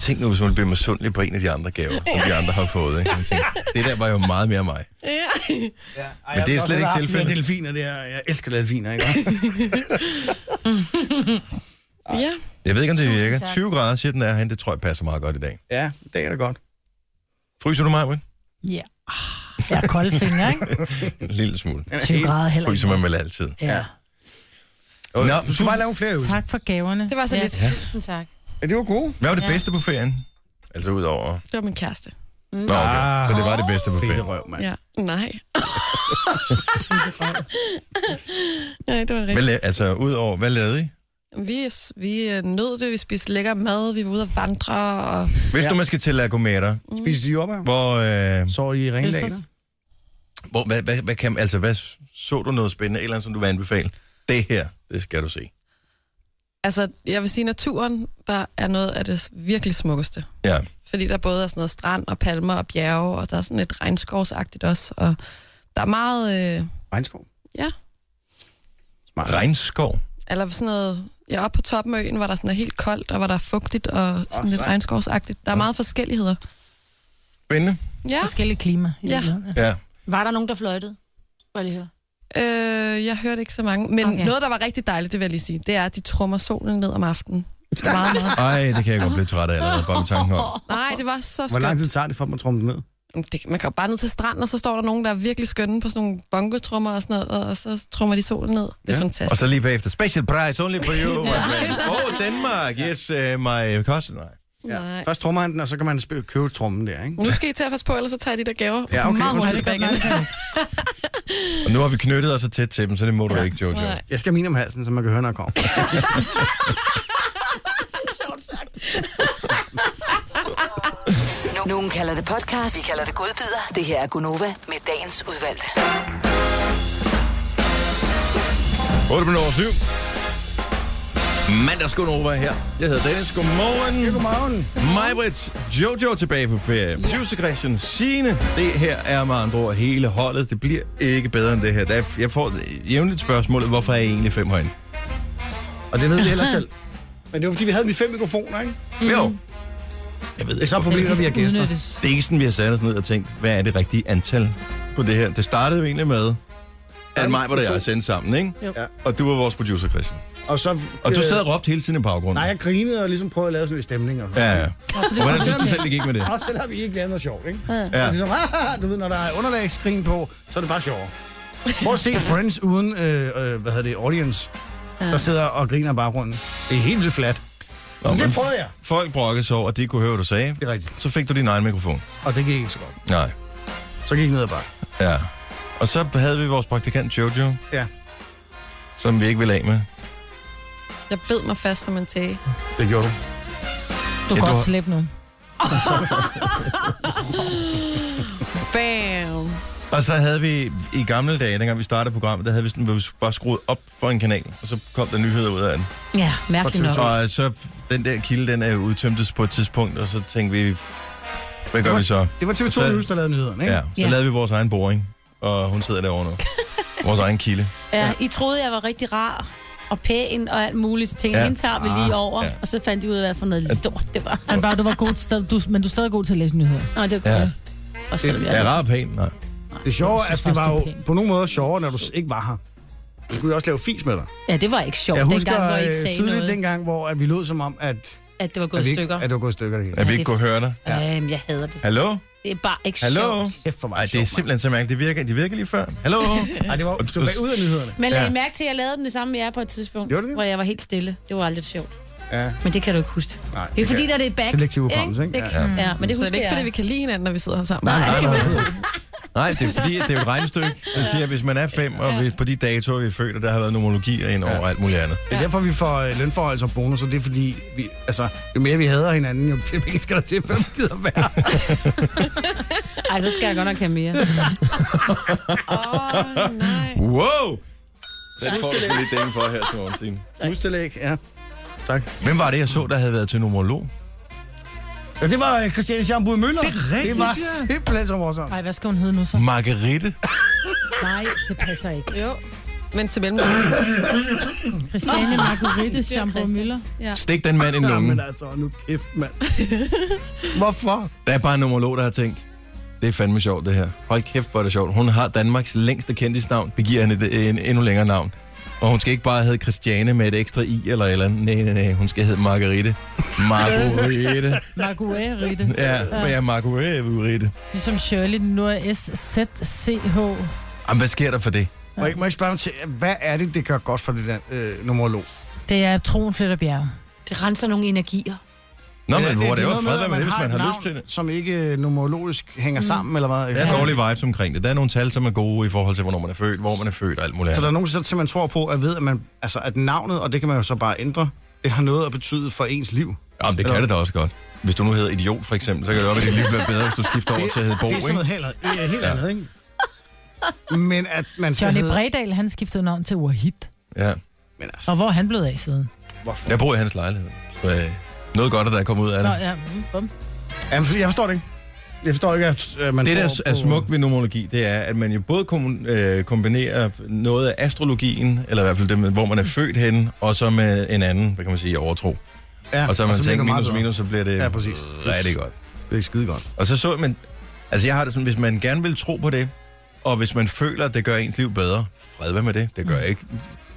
Tænk nu, hvis man bliver misundelig på en af de andre gaver, som de andre har fået. Ikke? Man tænker, det der var jo meget mere mig. Ja. Ja, Ej, Men det er slet ikke tilfældet. De delfiner der. Jeg elsker delfiner, ikke? [LAUGHS] ja. Jeg ved ikke, om det Tusind virker. tak. 20 grader, siger den er herinde. Det tror jeg passer meget godt i dag. ja, det er da godt. Fryser du mig, Win? Ja. Jeg er kolde fingre, ikke? En lille smule. Den er 20 helt- grader heller Fryser ikke. man vel altid. Ja. Nå, Du skal bare lave flere øvelser. Tak for gaverne. Det var så ja. lidt. Tusind tak. Ja, det var gode. Hvad var det Ja. bedste på ferien? Altså udover... Det var min kæreste. Nå, okay. Ah. Så det var det bedste på Fede ferien. røv, mand. Ja. Nej. [LAUGHS] [LAUGHS] Nej, det var Hvad, rigtigt. la- altså, udover, hvad lavede I? Vi, vi nød det, vi spiste lækker mad, vi var ude at vandre, og Hvis Ja. nu man skal til Lagometer, Spiste de jordbær? hvor, øh, Så i ringdagen? Østers. hvor hvad, hvad, hvad, kan, altså, hvad så du noget spændende, et eller andet, som du vil anbefale? Det her, det skal du se. altså, jeg vil sige, naturen, der er noget af det virkelig smukkeste. Ja. Fordi der både er sådan noget strand og palmer og bjerge, og der er sådan lidt regnskovsagtigt også, og der er meget, øh, Regnskov. ja, Regnskov. Eller sådan noget... Ja, oppe på toppen af øen var der sådan noget helt koldt, og var der fugtigt og sådan lidt sejt. regnskovsagtigt. Der er meget forskelligheder. Spændende. Ja, Forskellige klima. i Ja. Ja. Var der nogen, der fløjtede? Bare lige høre. øh, jeg hørte ikke så mange. Men Okay. noget, der var rigtig dejligt, det vil jeg lige sige, det er, at de trummer solen ned om aftenen. Det er meget, meget. Ej, det kan jeg godt blive træt af allerede, bare med tanken om. Nej, det var så Hvor lang skønt. tid tager det for dem at trumme den ned? Det, man kan jo bare ned til stranden, og så står der nogen, der er virkelig skønne på sådan nogle bongotrummer og sådan noget, og så trummer de solen ned. Det er Ja. ja. fantastisk. Og så lige bagefter, special price only for you. my friend. oh, [LAUGHS] Denmark, yes, uh, my cousin. Nej. Nej. Først trummer han den, og så kan man spille, købe trummen der, ikke? Nu skal I til at passe på, ellers så tager de der gaver Ja, okay, meget hurtigt igen. [LAUGHS] Og nu har vi knyttet os så tæt til dem, så det må du ikke, Jojo. Nej. Jeg skal have min om halsen, så man kan høre, når jeg kommer. [LAUGHS] Nu- Nogen kalder det podcast, vi kalder det godbider. Det her er Gunova med dagens udvalgte. 8 minutter over 7. Mandagsgunova her. Jeg hedder Dennis. Godmorgen. Godmorgen. Majbrits, Jojo tilbage på ferie. Producer Christian, Signe. Det her er med andre ord hele holdet. Det bliver ikke bedre end det her. Der er- Jeg får jævnligt spørgsmålet, hvorfor er I egentlig fem herinde? Og det ved vi heller ikke selv. [LAUGHS] Men det var, fordi vi havde de fem mikrofoner, ikke? Jo. Jeg ved Det er ikke, så problemet, vi har gæster. Udnyttes. Det er ikke sådan, vi har sat os ned og tænkt, hvad er det rigtige antal på det her. Det startede jo egentlig med, at mig var der jeg sendte sammen, ikke? Jo. Ja. Og du var vores producer, Christian. Og, så, Og du øh, sad og råbte hele tiden i baggrunden. Nej, jeg grinede og ligesom prøvede at lave sådan lidt stemning. Og, Ja, ja. Og hvordan synes du selv, det gik med det? Og selv har vi ikke lavet noget sjovt, ikke? Ja. Ja. Ligesom, du ved, når der er underlagsskrin på, så er det bare sjovt. Prøv at se Friends uden, øh, øh, hvad hedder det, audience, der sidder og griner i baggrunden. Det er helt vildt flat. Nå, det prøvede jeg. Folk brokkede sig over, at de ikke kunne høre, hvad du sagde. Det er rigtigt. Så fik du din egen mikrofon. Og det gik ikke så godt. Nej. Så gik jeg ned ad bakke. Ja. Og så havde vi vores praktikant Jojo, Ja, som vi ikke ville af med. Jeg bed mig fast som en tage. det gjorde du. Du Ja, kan du godt slippe nu. [LAUGHS] Bam! Og så havde vi i gamle dage, dengang vi startede programmet, der havde vi sådan, hvor vi bare skruet op for en kanal, og så kom der nyheder ud af den. Ja, mærkeligt nok. Og så den der kilde, den er udtømtes på et tidspunkt, og så tænkte vi, hvad gør vi så? Det var TV2 Så- News, der lavede nyhederne, ikke? Ja, så Ja. lavede vi vores egen boring, og hun sidder derovre nu. [LAUGHS] Vores egen kilde. Ja, I troede, jeg var rigtig rar og pæn og alt muligt. Tænkte, Ja. ja. tager vi lige over. Ja. Ja. Og så fandt de ud af, hvad for noget lort det var. Men bare, du var god til, du, men du er stadig god til at læse nyheder. Nå, det var Ja. godt. Og selvom Er jeg... jeg rar og pæn? Nej. Det sjove er, Jeg at det var jo det er på nogle måder sjovere, når du ikke var her. Du skulle jo også lave fis med dig. Ja, det var ikke sjovt Jeg husker dengang, hvor I ikke øh, sagde tydeligt noget. dengang, hvor at vi lød som om, at, At det var gået at, vi ikke, stykker. at det var gået i stykker det hele. At vi ikke det- kunne høre dig? Ja. Øhm, jeg hader det. Hallo? Det er bare ikke Hallo? sjovt. Kæft for mig. Ej, det er simpelthen så mærkeligt. Det virker, de virker lige før. Hallo? [LAUGHS] Ej, det var Og- tilbage ud af nyhederne. Men lagde Ja. I mærke til, at jeg lavede den det samme med jer på et tidspunkt, Gjorde du det? hvor jeg var helt stille. Det var aldrig sjovt. Ja. Men det kan du ikke huske. Nej, Det er fordi, kan- der er det back. Selektiv hukommelse, ikke? Det, Ja. ja. ja, men det Så er husker det ikke, fordi jeg. vi kan lide hinanden, når vi sidder her sammen? Nej, Nej, nej, nej. Nej, det er fordi, at det er jo et regnestykke. Det siger, at hvis man er fem, og vi, på de datoer, vi er født, og der har været nomologier ind over alt muligt andet. Det er derfor, vi får øh, lønforhold og bonus, og det er fordi, vi, altså, jo mere vi hader hinanden, jo flere penge skal der til, før vi gider være. [LAUGHS] Ej, så skal jeg godt nok have mere. [LAUGHS] Åh, oh, nej. Wow! Den får du sgu lige dænge for her til morgen, Signe. Hustillæg, ja. Tak. Hvem var det, jeg så, der havde været til nomolog? Ja, det var øh, Christiane Schamburg Møller. Det er rigtigt, Det var ja. simpelthen så morsomt. Nej, hvad skal hun hedde nu så? Marguerite. Nej, det passer ikke. Jo. Men til mellem... Christiane Marguerite Christian. Møller. Ja. Stik den mand i lungen. men altså, nu kæft, mand. [LAUGHS] Hvorfor? Der er bare en nomolog, der har tænkt, det er fandme sjovt det her. Hold kæft, hvor er det sjovt. Hun har Danmarks længste kendtisnavn. Vi giver hende et, en endnu længere navn. Og hun skal ikke bare hedde Christiane med et ekstra i eller eller andet. Nej, nej, nej. Hun skal hedde Marguerite. Marguerite. Marguerite. Ja, men ja, Marguerite. Ligesom Shirley, nu er S-Z-C-H. Jamen, hvad sker der for det? Må jeg, må jeg spørge mig til, hvad er det, det gør godt for det der øh, numerolog? Det er Troen flytter bjerg. Det renser nogle energier. Nå, men Er hvor det er jo noget fred at med det, hvis man har navn, lyst til det. Som ikke øh, numerologisk hænger sammen, eller hvad? Der er dårlige vibes omkring det. Der er nogle tal, som er gode i forhold til, hvornår man er født, hvor man er født og alt muligt Så der er nogen, der simpelthen tror på, at ved, at, man, altså, at navnet, og det kan man jo så bare ændre, det har noget at betyde for ens liv. Jamen, det kan det da også godt. Hvis du nu hedder Idiot, for eksempel, så kan det godt være, at dit liv bliver bedre, hvis du skifter over til at hedde Bo, det er sådan noget helt, helt andet, ikke? Men at man skal Johnny hedde... Bredal, han skiftede navn til Wahid. Ja. Men altså, Og hvor er han blevet af siden? hvorfor? Jeg bor i hans lejlighed. Så, øh, noget godt, at der er kommet ud af Nå, det. ja. mm, bum. Jamen, fordi jeg forstår det ikke. Jeg forstår ikke, at øh, man Det, der får er smukt ved numerologi, det er, at man jo både kom, øh, kombinerer noget af astrologien, eller i hvert fald det, med, hvor man er født henne, og så med en anden, hvad kan man sige, overtro. Ja, og så man tænker det meget minus minus, så bliver det Ja, præcis. rigtig godt. Det er skide godt. Og så så man, altså jeg har det sådan, hvis man gerne vil tro på det, og hvis man føler, at det gør ens liv bedre, fred være med det. Det gør ikke,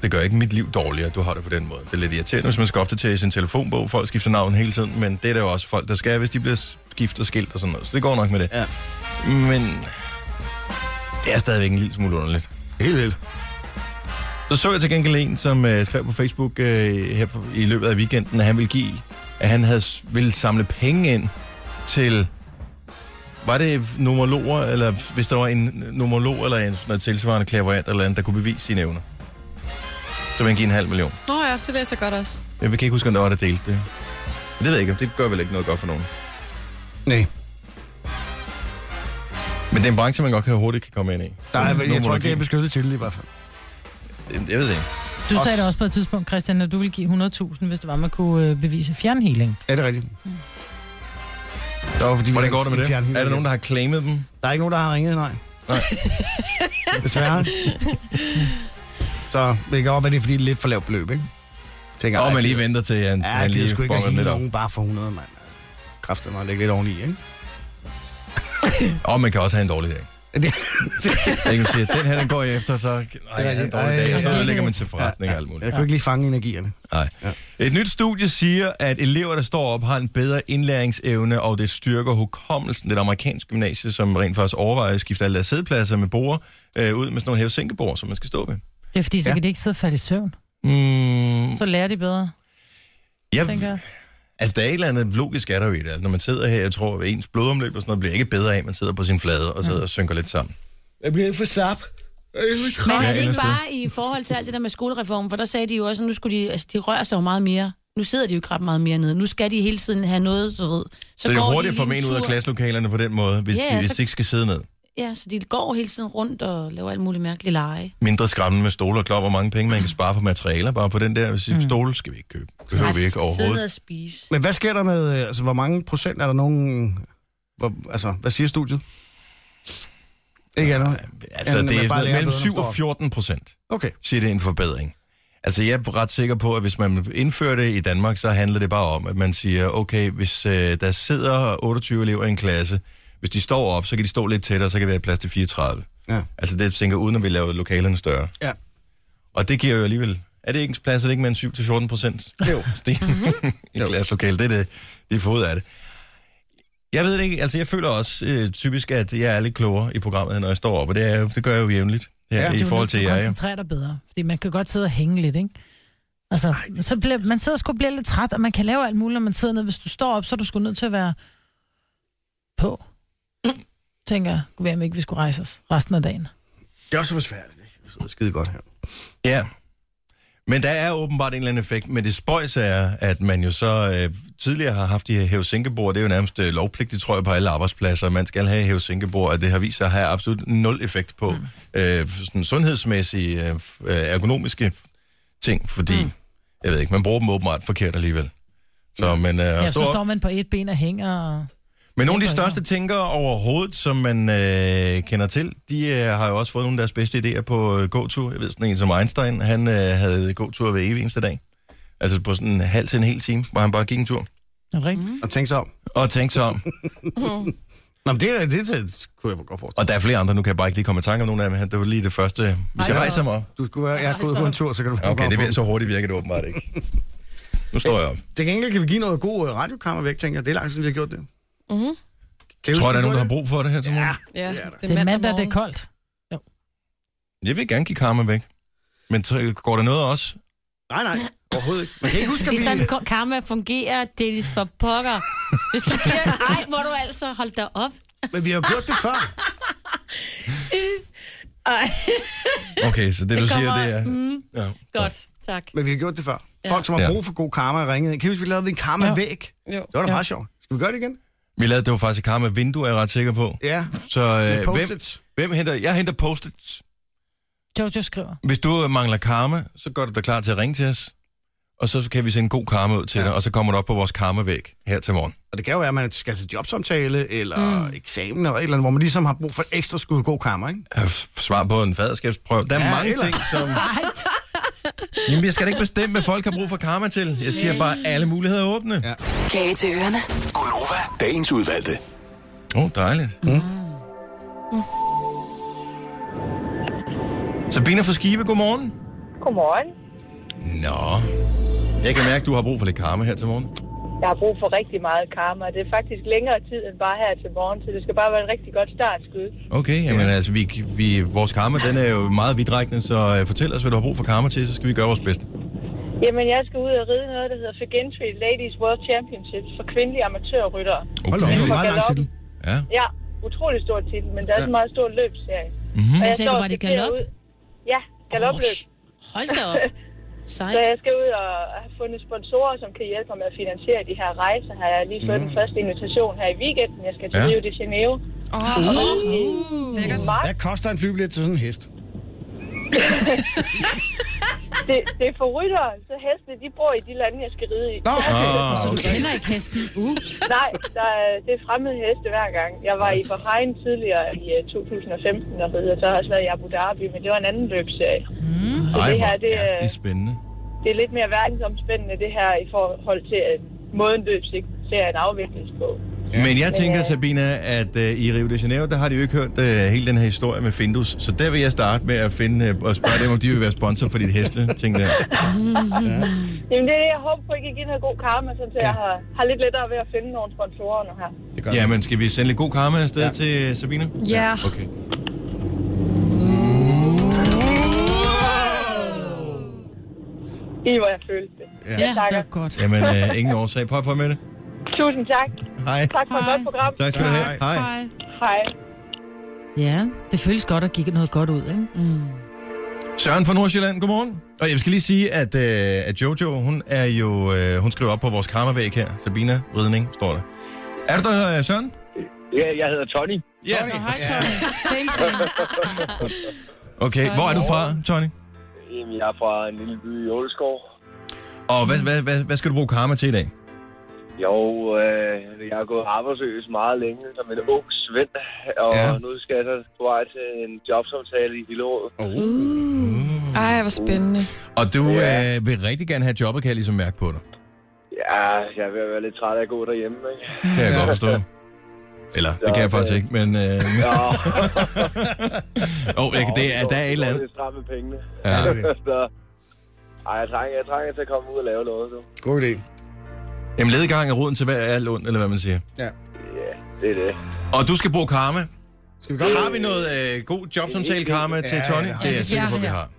det gør ikke mit liv dårligere, du har det på den måde. Det er lidt irriterende, hvis man skal opdatere sin telefonbog. Folk skifter navn hele tiden, men det er der jo også folk, der skal, hvis de bliver skiftet og skilt og sådan noget. Så det går nok med det. Ja. Men det er stadigvæk en lille smule underligt. Helt vildt. Så så jeg til gengæld en, som øh, skrev på Facebook øh, her for, i løbet af weekenden, at han ville give, at han havde ville samle penge ind til, var det numerologer, eller hvis der var en numerolog eller en sådan noget tilsvarende klaverant eller andet, der kunne bevise sine evner. Så ville han give en halv million. Nå ja, det læser jeg godt også. Jeg kan ikke huske, om der var, der delte det. Men det ved jeg ikke, det gør vel ikke noget godt for nogen. Nej. Men det er en branche, man godt kan hurtigt kan komme ind i. Der er, jeg tror ikke, det er beskyttet til i hvert fald. Det- Jeg ved det ikke. Du sagde det også på et tidspunkt, Christian, at du ville give 100.000, hvis det var, man kunne øh, bevise fjernhealing. Er det rigtigt? Det var, fordi Hvordan går det med det? Er der nogen, der har claimet dem? Der er ikke nogen, der har ringet, nej. Nej. [LAUGHS] Desværre. [LAUGHS] Så det kan godt være, det er fordi, det er lidt for lavt beløb, ikke? Tænker, Og man lige det- venter til, at han, Ja, han lige sgu ikke nogen bare for 100, mand. Kræfter mig at lægge lidt oveni, ikke? Og man kan også have en dårlig dag. [LAUGHS] Det- Jeg kan sige, at den her, den går jeg efter, så nej, har en dårlig dag, og så ødelægger man til forretning og alt muligt. Jeg kunne ikke lige fange energierne. Nej. Et nyt studie siger, at elever, der står op, har en bedre indlæringsevne, og det styrker hukommelsen. Det er et amerikansk gymnasie, som rent faktisk overvejer at skifte alle deres sædepladser med bord øh, ud med sådan nogle hævesænkebord, som man skal stå ved. Det er fordi, så Ja. kan de ikke sidde falde i søvn. Mm, Så lærer de bedre, tænker jeg, altså, der er et eller andet logisk er der jo i det. Altså, når man sidder her, jeg tror, at ens blodomløb og sådan noget bliver ikke bedre af, at man sidder på sin flade og sidder og synker lidt sammen. Jeg bliver for sap. Er Men Ja, er det ikke bare i forhold til alt det der med skolereformen? For der sagde de jo også, at nu skulle de, altså, de rører sig jo meget mere. Nu sidder de jo ikke meget mere nede. Nu skal de hele tiden have noget, du ved. Så, Så det er går jo de hurtigt at få ud af klasselokalerne på den måde, hvis, Ja, de, hvis så- de ikke skal sidde ned. Ja, så de går hele tiden rundt og laver alt muligt mærkeligt lege. mindre skræmmende med stole og klop, hvor mange penge man kan spare på materialer. Bare på den der hvis mm. stole skal vi ikke købe. Behøver vi ikke overhovedet. og spise. Men hvad sker der med, øh, altså hvor mange procent er der nogen, hvor, altså hvad siger studiet? Ikke andet? Altså, Jamen, det er sådan, mellem bedre, 7 når man og står 14 procent, Okay. siger det en forbedring. Altså, jeg er ret sikker på, at hvis man indfører det i Danmark, så handler det bare om, at man siger, okay, hvis øh, der sidder 28 elever i en klasse, hvis de står op, så kan de stå lidt tættere, så kan vi have plads til 34. Ja. Altså, det tænker uden at vi laver lokalerne større. Ja. Og det giver jo alligevel... Er det ikke plads, er det ikke med en 7-14 procent? Jo. stigning [LAUGHS] i Jo. klasselokale. Det er det, det er fået af det. Jeg ved det ikke, altså jeg føler også øh, typisk, at jeg er lidt klogere i programmet, når jeg står op, og det, er, det gør jeg jo jævnligt her, Ja, ja, i Du forhold til at jer. Ja. koncentrere dig bedre. Fordi man kan godt sidde og hænge lidt, ikke? Altså, så bliver, man sidder sgu bliver lidt træt, og man kan lave alt muligt, når man sidder ned. Hvis du står op, så er du sgu nødt til at være på. Tænker jeg, kunne være, om ikke vi skulle rejse os resten af dagen. Det er også så besværligt, ikke? Det sidder skide godt her. ja. Men der er åbenbart en eller anden effekt, men det spøjs er, at man jo så øh, tidligere har haft de her hævesænkebord, det er jo nærmest øh, lovpligtigt, tror jeg, på alle arbejdspladser, man skal have hævesænkebord, og det har vist sig at have absolut nul effekt på mm. øh, sådan sundhedsmæssige, øh, øh, ergonomiske ting, fordi, mm. jeg ved ikke, man bruger dem åbenbart forkert alligevel. Så, men, øh, Ja, så står man på et ben og hænger. Og... Men nogle af de største tænkere overhovedet, som man øh, kender til, de øh, har jo også fået nogle af deres bedste idéer på øh, gåtur. Jeg ved sådan en som Einstein, han øh, havde gåtur hver evig eneste dag. Altså på sådan en halv til en hel time, hvor han bare gik en tur Er det rigtigt? Og tænk så om. og tænkte sig om. [LAUGHS] Nå, men det, er- det, det kunne jeg godt forestille. Og der er flere andre, nu kan jeg bare ikke lige komme i tanke om nogle af dem. Det var lige det første. Hvis jeg Rejser rejser mig op. Du skulle være, jeg er gået på en tur, så kan du Okay, det bliver så hurtigt virker det åbenbart ikke. Nu står jeg op. Til gengæld kan vi give noget god øh, radiokammer væk, tænker jeg. Det er lang tid, vi har gjort det. Mhm. Kan I Tror der er vi nogen, der har brug for det her til morgen? Ja, Det er der. det er mandag, det er koldt. Jeg vil gerne give karma væk. Men t- går der noget også? Nej, nej, overhovedet ikke. Man kan ikke huske, at Det er vi... sådan, ko- karma fungerer, Dennis, for pokker. Hvis du bliver... Ej, hvor du altså holdt dig op. Men vi har jo gjort det før. Okay, så det, Det du siger, kommer- det er... mm, Ja. godt, tak. Men vi har gjort det før. Folk, som har Ja. brug for god karma, ringede. Kan I huske, vi lavede en karma-væg? Jo. Det var da Ja. meget sjovt. Skal vi gøre det igen? Vi lavede det var faktisk karma vindue, er jeg ret sikker på. Ja, Så øh, hvem, post-its. hvem henter... Jeg henter post-its. Jojo skriver. Hvis du mangler karma, så gør du dig klar til at ringe til os. og så kan vi sende god karma ud til Ja. dig, og så kommer du op på vores karmavæg her til morgen. Og det kan jo være, at man skal til jobsamtale, eller mm. eksamen, eller et eller andet, hvor man ligesom har brug for et ekstra skud god karma, ikke? F- Svar på en faderskabsprøve. Der er Ja, mange eller- ting, som... [LAUGHS] [LAUGHS] Jamen, jeg skal da ikke bestemme, hvad folk har brug for karma til. Jeg siger bare, alle muligheder er åbne. Ja. Kage til ørerne. Gonova, dagens udvalgte. Åh, oh, dejligt. Mm. Sabina fra Skive, godmorgen. Godmorgen. Nå. Jeg kan mærke, at du har brug for lidt karma her til morgen. Jeg har brug for rigtig meget karma. Det er faktisk længere tid end bare her til morgen, så det skal bare være et rigtig godt startskud. Okay, jamen altså, vi, vi, vores karma, den er jo meget vidtrækkende, så uh, fortæl os, hvad du har brug for karma til, så skal vi gøre vores bedste. Jamen, jeg skal ud og ride noget, der hedder Figentry Ladies World Championships for kvindelige amatørryttere. Hold da op, det er en meget lang titel. Ja. Ja, utrolig stor titel, men der er Ja. så meget stor løbsserie. Mm-hmm. Og Hvad sagde du, står var det galop? ud- Ja, galopløb. Hold da op. [LAUGHS] Så Sejt. jeg skal ud og have fundet sponsorer, som kan hjælpe mig med at finansiere de her rejser. Har jeg lige fået den første invitation her i weekenden. Jeg skal til Ja. Rio de Janeiro. Oh, lækkert. Marts. Hvad koster en flybillet til sådan en hest? [LAUGHS] Det, det er for ryttere, så hestene de bor i de lande, jeg skal ride i. Nå, Ah, Du okay. kender ikke hesten. Uh. Nej, der er, det er fremmede heste hver gang. Jeg var i Bahrain tidligere i øh, 2015 og ride, og så har jeg også været i Abu Dhabi, men det var en anden løbsserie. Så Ej, det her, det, er er, det er spændende. det er lidt mere verdensomspændende, det her, i forhold til at måden løbsserien afvikles på. Men jeg tænker, øh, Sabina, at uh, i Rio de Janeiro, der har de jo ikke hørt uh, hele den her historie med Findus. Så der vil jeg starte med at finde uh, og spørge dem, om de vil være sponsor for dit heste, ting der. Jamen det er det, jeg håber på, at I kan give noget god karma, så ja. jeg har, har lidt lettere ved at finde nogle sponsorer nu her. det gør Ja, men skal vi sende lidt god karma afsted ja. Ja. til Sabina? Ja. Okay. I hvor jeg følte det. Ja. Jeg takker. Det er godt. Jamen, uh, ingen årsag. Prøv på med det. Tusind tak. Hej. Tak for et Hej. godt program. Tak skal du have. Hej. Hej. Hej. Ja, det føles godt at give noget godt ud, ikke? Mm. Søren fra Nordsjælland, godmorgen. Og jeg skal lige sige, at, øh, at Jojo, hun er jo, øh, hun skriver op på vores karmavæg her. Sabina Ridning, står der. Er du der, øh, Søren? Ja, jeg hedder Tony. Ja. Nå, hej, same. Okay, hvor er du fra, Tony? Jamen, jeg er fra en lille by i Åleskov. Og hvad, hvad, hvad, hvad skal du bruge karma til i dag? Jo, øh, jeg har gået arbejdsløs meget længe som en ung svend, og Ja. nu skal jeg så på vej til en jobsamtale i Hillerød. Ej, hvor spændende. Og du Ja. øh, vil rigtig gerne have jobbet, kan jeg ligesom mærke på dig. Ja, jeg at være lidt træt af at gå derhjemme, ikke? Kan jeg godt forstå. [LAUGHS] Eller, det kan jeg faktisk ikke, men... Øh, Ja. [LAUGHS] oh, jeg, det er, der er et eller andet. Det er stramt med pengene. Ja. [LAUGHS] så, ej, jeg trænger, jeg trænger til at komme ud og lave noget, så. God idé. Jamen, ledgang er roden til hver alt ondt, eller hvad man siger. Ja, det er det. Og du skal bruge karma. Skal vi godt Har vi noget øh, god jobsamtale karma til Ja, Tony? ja, Det er jeg det sikker er på, vi har.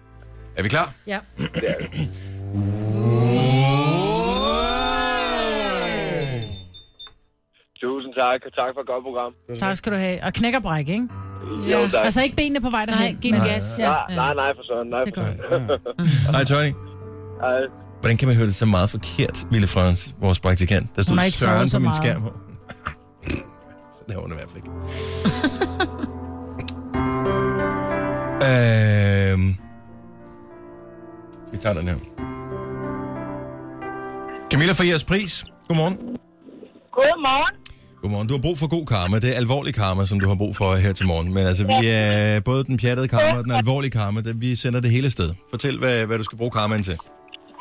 Er vi klar? Ja. det, er det. Tusind tak, og tak for et godt program. Tak skal du have. Og knæk og bræk, ikke? Jo, tak. Altså ikke benene på vej derhen. Nej, giv en gas. Ja, Nej, nej, nej, for sådan. Nej, for sådan. Hej, Tony. Ej, Hvordan kan man høre det så meget forkert, Ville Frans, vores praktikant? Der stod Søren på så min meget. skærm. [LAUGHS] det har hun i hvert fald ikke. [LAUGHS] øhm. Vi tager den her. Camilla fra jeres pris. Godmorgen. Godmorgen. Godmorgen. Du har brug for god karma. Det er alvorlig karma, som du har brug for her til morgen. Men altså, vi er både den pjattede karma og den alvorlige karma. Det, vi sender det hele sted. Fortæl, hvad, hvad du skal bruge karmaen til.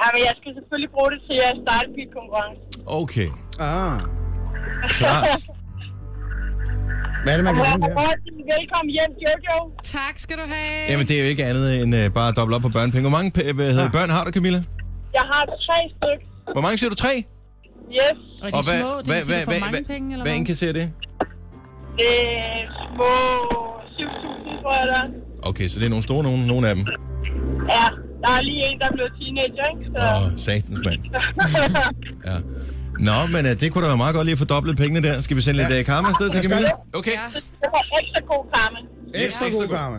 Jamen, jeg skal selvfølgelig bruge det til at starte en konkurrence. Okay, Ah. klart. Hvad er det, man kan vinde der? Velkommen hjem, Jojo. Tak skal du have. Jamen, det er jo ikke andet end uh, bare at doble op på børnepenge. Hvor mange p- hvad hedder, børn har du, Camilla? Jeg har tre stykker. Hvor mange siger du? Tre? Yes, Og de hvad, små, det hvad, hvad, hvad, mange hvad, penge, eller hvad hvad? indkasserer det? det er små 7.000, tror jeg der. er. Okay, så det er nogle store nogen, nogle af dem. Ja, der er lige en, der er blevet teenager, ikke? Så... Åh, satans mand. [LAUGHS] Ja. Nå, men uh, det kunne da være meget godt lige at få dobblet pengene der. Skal vi sende lidt uh, karma afsted til Camilla? det. Okay. Ja. det var ekstra god karma. Ekstra god karma.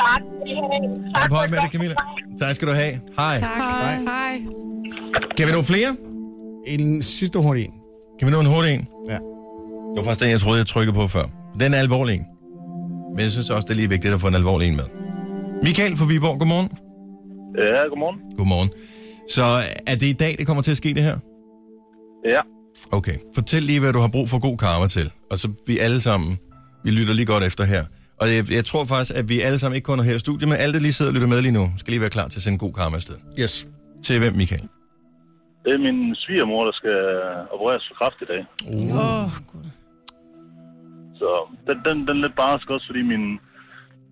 Tak. Tak På med det, Camilla. Tak skal du have. Hej. Tak. Hej. Hej. Kan vi nå flere? En sidste hurtig en. Kan vi nå en hurtig en? Ja. Det var faktisk den, jeg troede, jeg trykkede på før. Den er alvorlig en. Men jeg synes også, det er lige vigtigt at få en alvorlig en med. Michael fra Viborg, godmorgen. Ja, godmorgen. Godmorgen. Så er det i dag, det kommer til at ske det her? Ja. Okay. Fortæl lige, hvad du har brug for god karma til. Og så vi alle sammen, vi lytter lige godt efter her. Og jeg, jeg tror faktisk, at vi alle sammen ikke kun er her i studiet, men alle, der lige sidder og lytter med lige nu, skal lige være klar til at sende god karma afsted. Yes. Til hvem, Michael? Det er min svigermor, der skal opereres for kraft i dag. Åh, oh, gud. Så den, den, den er lidt barsk også, fordi min,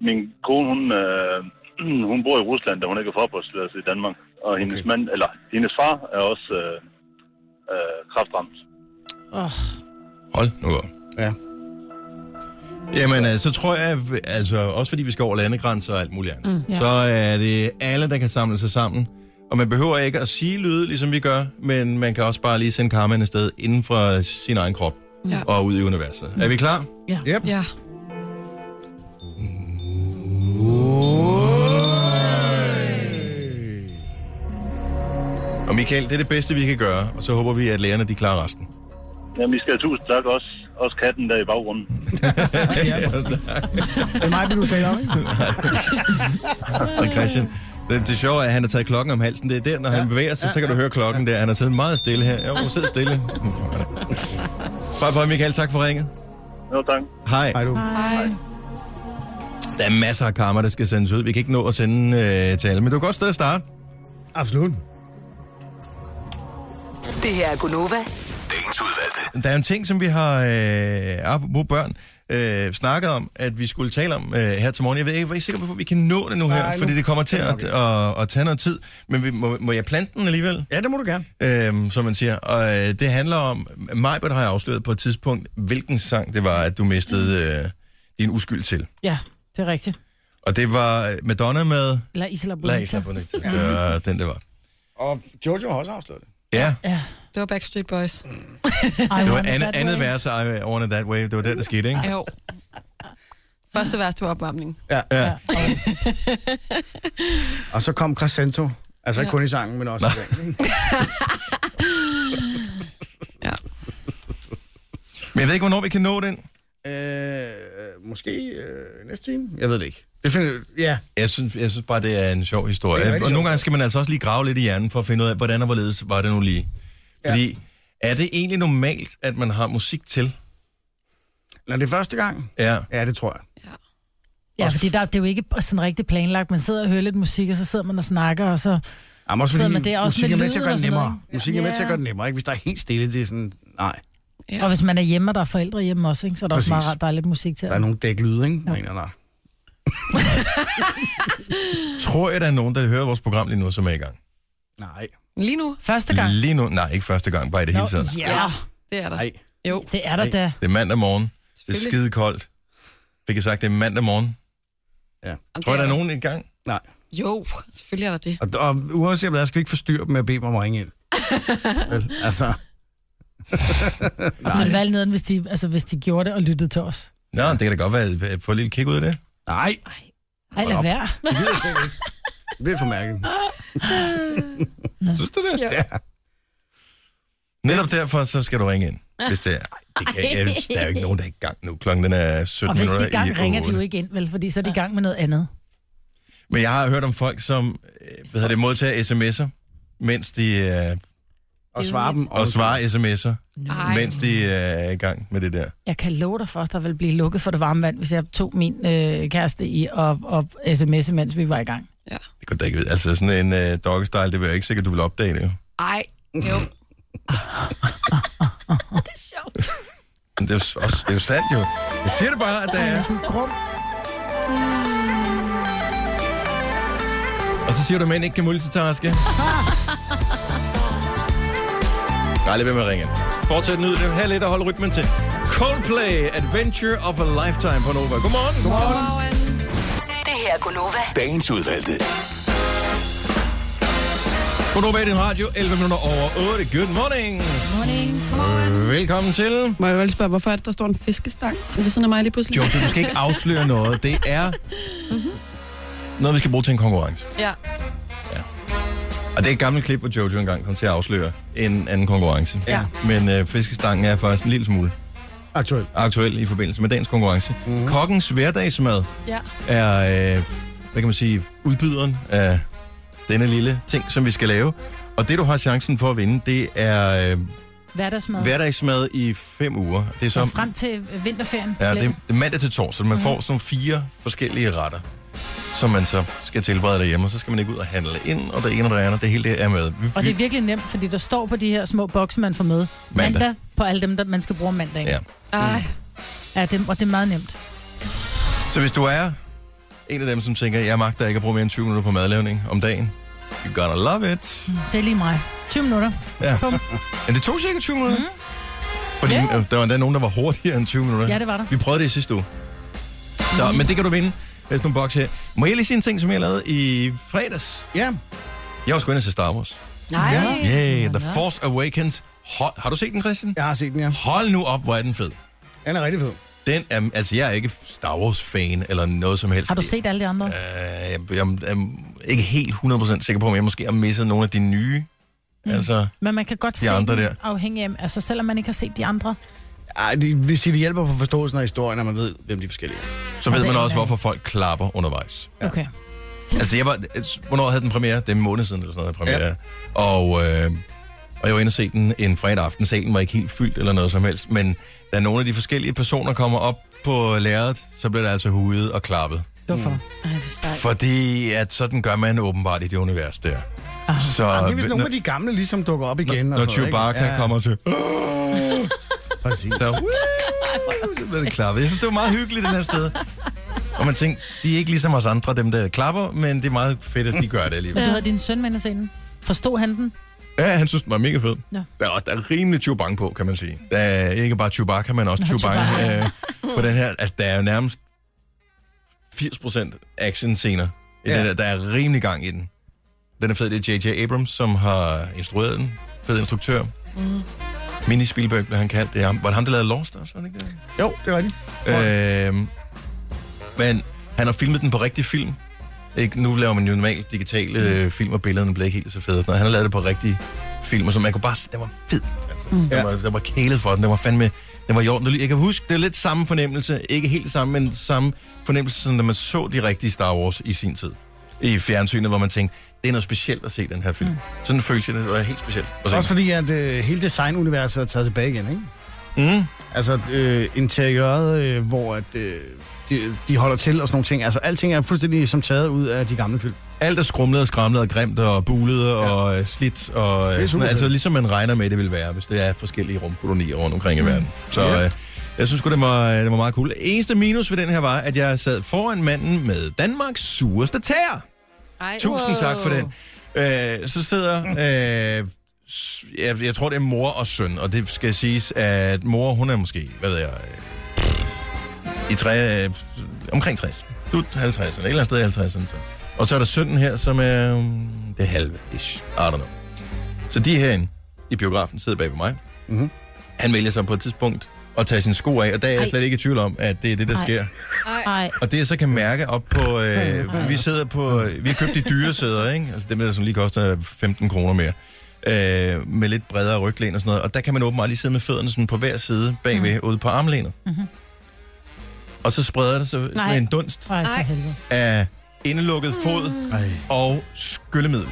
min kone, hun, øh, [CLEARS THROAT] hun bor i Rusland, da hun ikke er forbrugstilladelse i Danmark. Og hendes, okay. mand, eller, hendes far er også øh, øh, kraftramt. Oh. Hold nu op. Ja. Jamen, øh, så tror jeg, altså også fordi vi skal over landegrænser og alt muligt andet, mm, ja. så er det alle, der kan samle sig sammen. Og man behøver ikke at sige lyde, ligesom vi gør, men man kan også bare lige sende karmaen afsted inden for sin egen krop Ja. og ud i universet. Er vi klar? Yep. Ja. Og Michael, det er det bedste, vi kan gøre, og så håber vi, at lærerne de klarer resten. Jamen, vi skal have tusind tak også, også katten der i baggrunden. [LAUGHS] Det er mig, vil du tale om, ikke? Og Christian, det, det sjove er, at han har taget klokken om halsen. Det er der, når han bevæger sig, så kan du høre klokken der. Han har siddet meget stille her. Jo, sid stille. [LAUGHS] Bye bye, Michael. Tak for ringet. Jo, tak. Hej. Hej du. Hej. Der er masser af karma, der skal sendes ud. Vi kan ikke nå at sende øh, til alle, men du kan godt sted at starte. Absolut. Det her er Gunova. Dagens udvalgte. Der er en ting, som vi har, øh, apropos børn, øh, snakket om, at vi skulle tale om øh, her til morgen. Jeg ved ikke, jeg er ikke sikker på, at vi kan nå det nu her, Nej, nu fordi det kommer til at, at, at tage noget tid. Men vi, må, må jeg plante den alligevel? Ja, det må du gerne. øhm, som man siger. Og øh, det handler om, Majbert har jeg afsløret på et tidspunkt, hvilken sang det var, at du mistede øh, din uskyld til. Ja, det er rigtigt. Og det var øh, Madonna med La Isla La Bonita. Isla Bonita. Det var den, det var. Og Jojo har også afsløret det. Ja, Det var Backstreet Boys. I det var andet, andet Way. vers af I Want It That Way. Det var den, der skete, ikke? Jo. Første vers til opvarmning. Ja. Ja. [LAUGHS] Og så kom Crescento. Altså ikke Ja. kun i sangen, men også i sangen. [LAUGHS] Ja. Men jeg ved ikke, hvornår vi kan nå den. Øh, måske øh, næste time? Jeg ved det ikke. Det finder, ja, Jeg synes, jeg synes bare, det er en sjov historie. Og nogle gange skal man altså også lige grave lidt i hjernen for at finde ud af, hvordan og hvorledes var det nu lige. Fordi, er det egentlig normalt, at man har musik til? når det er første gang, Ja. ja, det tror jeg. Ja, fordi der, det er jo ikke sådan rigtig planlagt. Man sidder og hører lidt musik, og så sidder man og snakker, og så... Jamen, også Sidder fordi man der også musik er med med til at gøre det nemmere. noget? Musik er med til at Ja. gøre det nemmere, ikke? Hvis der er helt stille, det er sådan, nej. Ja. Og hvis man er hjemme, og der er forældre hjemme også, ikke, så er også Præcis. meget rart, der er lidt musik til. Der er nogle dæklyde, ikke? Ja. Eller, [LAUGHS] Tror jeg, der er nogen, der hører vores program lige nu, som er i gang? nej, Lige nu, Første gang. Lige nu? Nej, ikke første gang, bare i det hele taget. ja, det er der. nej. Jo, det er der da. Det er mandag morgen. Det er skide koldt. Fik jeg sagt, det er mandag morgen. Jamen, Tror jeg, der er nogen i gang? Nej. Jo, selvfølgelig er der det. Og, og uanset hvad, skal vi ikke forstyrre dem med at bede mig om at ringe ind. [LAUGHS] Vel, altså, Og det være nederen, hvis de, altså, hvis de gjorde det og lyttede til os. Nå, det kan da godt være, at jeg får et lille kig ud af det. Nej, Ej, lad være. det gider jeg slet ikke. Det bliver for mærkeligt. Synes du det? Ja. Netop derfor, så skal du ringe ind. Hvis det er. Det kan, jeg, der er jo ikke nogen, der er i gang nu. Klokken den er 17 Og hvis de er i gang, ringer de jo ikke ind, vel? Fordi så er de i gang med noget andet. Men jeg har hørt om folk, som øh, hvad hedder det, modtager sms'er, mens de, øh, Og svare dem. og svarer sms'er, Ej. mens de øh, er i gang med det der. Jeg kan love dig for, at der vil blive lukket for det varme vand, hvis jeg tog min øh, kæreste i og, og sms'e, mens vi var i gang. Det kunne da ikke vide. Altså sådan en øh, doggy-style, det vil jeg ikke sikkert, du vil opdage det jo. Ej, jo. [LAUGHS] Men det er jo, også, det er jo sandt jo. Jeg siger det bare, at der er. Du er grum. Og så siger du, at mænd ikke kan multitaske. [LAUGHS] Være med at ringe. Fortsæt nyd det. Her lidt at holde rytmen til. Coldplay, Adventure of a Lifetime på Nova. Godmorgen. Godmorgen. Det her er Gunova. Dagens udvalgte. Godnova i din radio. 11 minutter over 8. Good morning. Morning. Velkommen til. Må jeg vel spørge, hvorfor er det, der står en fiskestang ved siden af mig lige pludselig? Jojo, du skal ikke afsløre noget. Det er [LAUGHS] noget, vi skal bruge til en konkurrence. Ja. Og det er et gammelt klip, hvor Jojo engang kom til at afsløre en anden konkurrence. Ja. Men øh, fiskestangen er faktisk en lille smule. Aktuelt. aktuel i forbindelse med dagens konkurrence. Mm. Kokkens hverdagsmad Ja. er, øh, hvad kan man sige, udbyderen af denne lille ting, som vi skal lave. Og det, du har chancen for at vinde, det er øh, Hverdagsmad. hverdagsmad i fem uger. Det er Så frem til øh, vinterferien. ja, det, er- det er mandag til torsdag. Man får sådan fire forskellige retter, som man så skal tilberede derhjemme. Og så skal man ikke ud og handle ind, og det ene og det andet, det hele det er med. Vi, Og det er virkelig nemt, fordi der står på de her små bokse, man får med. Mandag. Mandag på alle dem, der man skal bruge om mandagen. Ja. Ej, ja det, og det er meget nemt. Så hvis du er en af dem, som tænker, jeg magter ikke at bruge mere end 20 minutter på madlavning om dagen, you're gonna love it. Det er lige mig. 20 minutter. Ja. Bum. Men det tog cirka 20 minutter. Mm. Fordi Ja. yeah. der var endda nogen, der var hurtigere end 20 minutter. Ja, det var der. Vi prøvede det i sidste uge. Så, men det kan du vinde. Der er sådan nogle boks her. Må jeg lige sige en ting, som jeg lavede i fredags? Ja. Jeg var sgu inde og se Star Wars. nej. Yeah, The Force Awakens. Hold, har du set den, Christian? Jeg har set den, ja. Hold nu op, hvor er den fed. Den er rigtig fed. Den er, altså, jeg er ikke Star Wars-fan eller noget som helst. Har du set alle de andre? Øh, jeg, jeg, jeg er ikke helt 100% sikker på, om jeg måske har misset nogle af de nye. Mm. Altså, Men man kan godt de se andre den der. afhængig af, altså selvom man ikke har set de andre. Ej, det vil sige, det hjælper på forståelsen af historien, når man ved, hvem de forskellige er. så ved man også, hvorfor folk klapper undervejs. Okay. Altså, jeg var, hvornår havde den premiere? Det er en måned siden, eller sådan noget, premiere. Ja. Og, øh, og jeg var inde og se den en fredag aften. Salen var ikke helt fyldt eller noget som helst. Men da nogle af de forskellige personer kommer op på lærredet, så bliver der altså hudet og klappet. Hvorfor? Ej, sejt. Fordi at sådan gør man åbenbart i det univers der. Så, Jamen, det er vist nogle når, af de gamle, ligesom dukker op igen. når og ikke? Chewbacca ja. kommer til, [LAUGHS] Præcis. så, woo, så bliver det klappet. Jeg synes, det var meget hyggeligt den her sted. Og man tænker, de er ikke ligesom os andre, dem der klapper, men det er meget fedt, at de gør det alligevel. Men du havde din søn med den. Forstod han den? Ja, han synes, den var mega fed. Ja. Der er også der er rimelig Chewbacca på, kan man sige. Der er ikke bare Chewbacca, men også Nå, Chewbacca Chewbacca. øh, på den her. Altså, der er jo nærmest 80% action-scener. Ja. Ja. Den der, der er rimelig gang i den. Den er fed, det er J.J. Abrams, som har instrueret den. Fed instruktør. Mm. Mini Spielberg blev han kaldt. Det er, var det ham, der lavede Lost også? Var det ikke det? Jo, det er rigtigt. Øhm, men han har filmet den på rigtig film. Ikke, nu laver man jo normalt digitale øh, film, og billederne bliver ikke helt så fede. Og sådan noget. Han har lavet det på rigtige film, så man kunne bare se, den var fed. Altså, mm. den, var, den var kælet for den. Den var fandme... Den var i orden. Jeg kan huske, det er lidt samme fornemmelse. Ikke helt det samme, men samme fornemmelse, som da man så de rigtige Star Wars i sin tid. I fjernsynet, hvor man tænkte, det er noget specielt at se den her film. Mm. Sådan følte jeg, det var helt specielt. at se Også fordi, at øh, hele designuniverset er taget tilbage igen, ikke? Mm. Altså øh, interiøret, øh, hvor at, øh, de, de holder til og sådan nogle ting. Altså alting er fuldstændig som taget ud af de gamle film. Alt er skrumlet og skramlet og grimt og bulet ja. og øh, slidt. Og, er øh, sådan, altså ligesom man regner med, det vil være, hvis det er forskellige rumkolonier rundt omkring i verden. Så Ja. øh, jeg synes det var, det var meget cool. Eneste minus ved den her var, at jeg sad foran manden med Danmarks sureste tær. Ej, Tusind tak for den. Øh, så sidder... Øh, jeg, jeg tror, det er mor og søn, og det skal siges, at mor, hun er måske, hvad ved jeg, øh, i tre, øh, omkring 60. Slut 50'erne, et eller andet sted i 50'erne. Så. Og så er der sønnen her, som er um, det halve ish. I don't know. Så de er herinde i biografen, sidder bag ved mig. Mhm. Han vælger så på et tidspunkt at tage sin sko af, og der er jeg slet ikke i tvivl om, at det er det, der Ej. sker. Ej, Og det jeg så kan mærke op på, øh, vi sidder på, vi har købt de dyre sæder, ikke? Altså dem der, som lige koster 15 kroner mere. Øh, med lidt bredere ryglæn og sådan noget. Og der kan man åbenbart lige sidde med fødderne sådan på hver side bagved, mm. ude på armlænet. Mm-hmm. Og så spreder det sig sådan en dunst Ej, for helvede. af indelukket fod Ej. og skyllemiddel.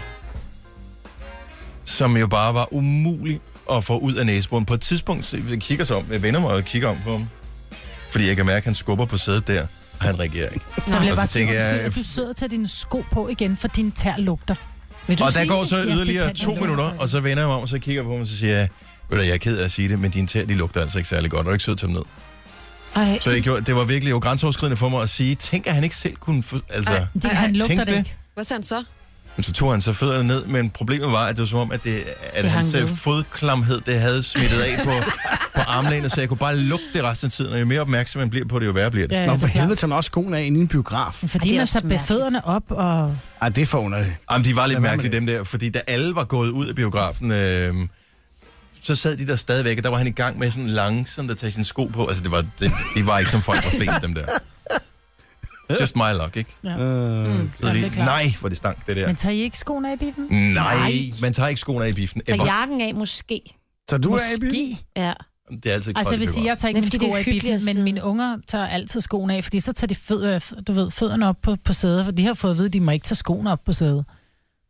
Som jo bare var umulig at få ud af næseboren. På et tidspunkt, jeg kigger så om, jeg vender mig og kigger om på ham. Fordi jeg kan mærke, at han skubber på sædet der, og han reagerer ikke. Der Og så bare tænker jeg- at du sidder og tager dine sko på igen, for din tær lugter. Vil du Og der går så Ja, yderligere kan to minutter, og så vender jeg mig om, og så kigger jeg på ham, og så siger jeg, ved du, jeg er ked af at sige det, men dine tæer, de lugter altså ikke særlig godt, og du ikke sød til dem ned. ej. Så jeg gjorde, det var virkelig jo grænseoverskridende for mig at sige, tænk, at han ikke selv kunne altså... Ej. Det, han lugter det det. ikke. Hvad sagde han så? Men så tog han så fødderne ned, men problemet var, at det var som om, at, det, at Det hans hang øh, fodklamhed, det havde smittet af på, [LAUGHS] på armlænet, så jeg kunne bare lugte det resten af tiden, og jo mere opmærksom man bliver på det, jo værre bliver det. Ja, Nå, for helvede tager man også skoene af inde i en biograf. Fordi er man også tager mærkeligt. fødderne op, og Ej, det er for underligt. Jamen, de var lidt mærkelige, dem der, fordi da alle var gået ud af biografen, øh, så sad de der stadigvæk, og der var han i gang med sådan langsomt at tage sine sko på. Altså, det var, det, de var ikke som folk var flest, dem der. Just my luck, ikke? ja. Øh, Så det er de, klart. nej, hvor det stank, det der. Men tager I ikke skoene af i biffen? Nej, man tager ikke skoene af i biffen. Tag Ever. jakken af, måske. så du er i bilen? Måske. Ja. Det er altid Altså, jeg vil sige, jeg tager ikke mine er sko af i at men mine unger tager altid skoene af, fordi så tager de fød, du ved, fødderne op på, på sædet, for de har fået at vide, at de må ikke tage skoene op på sædet.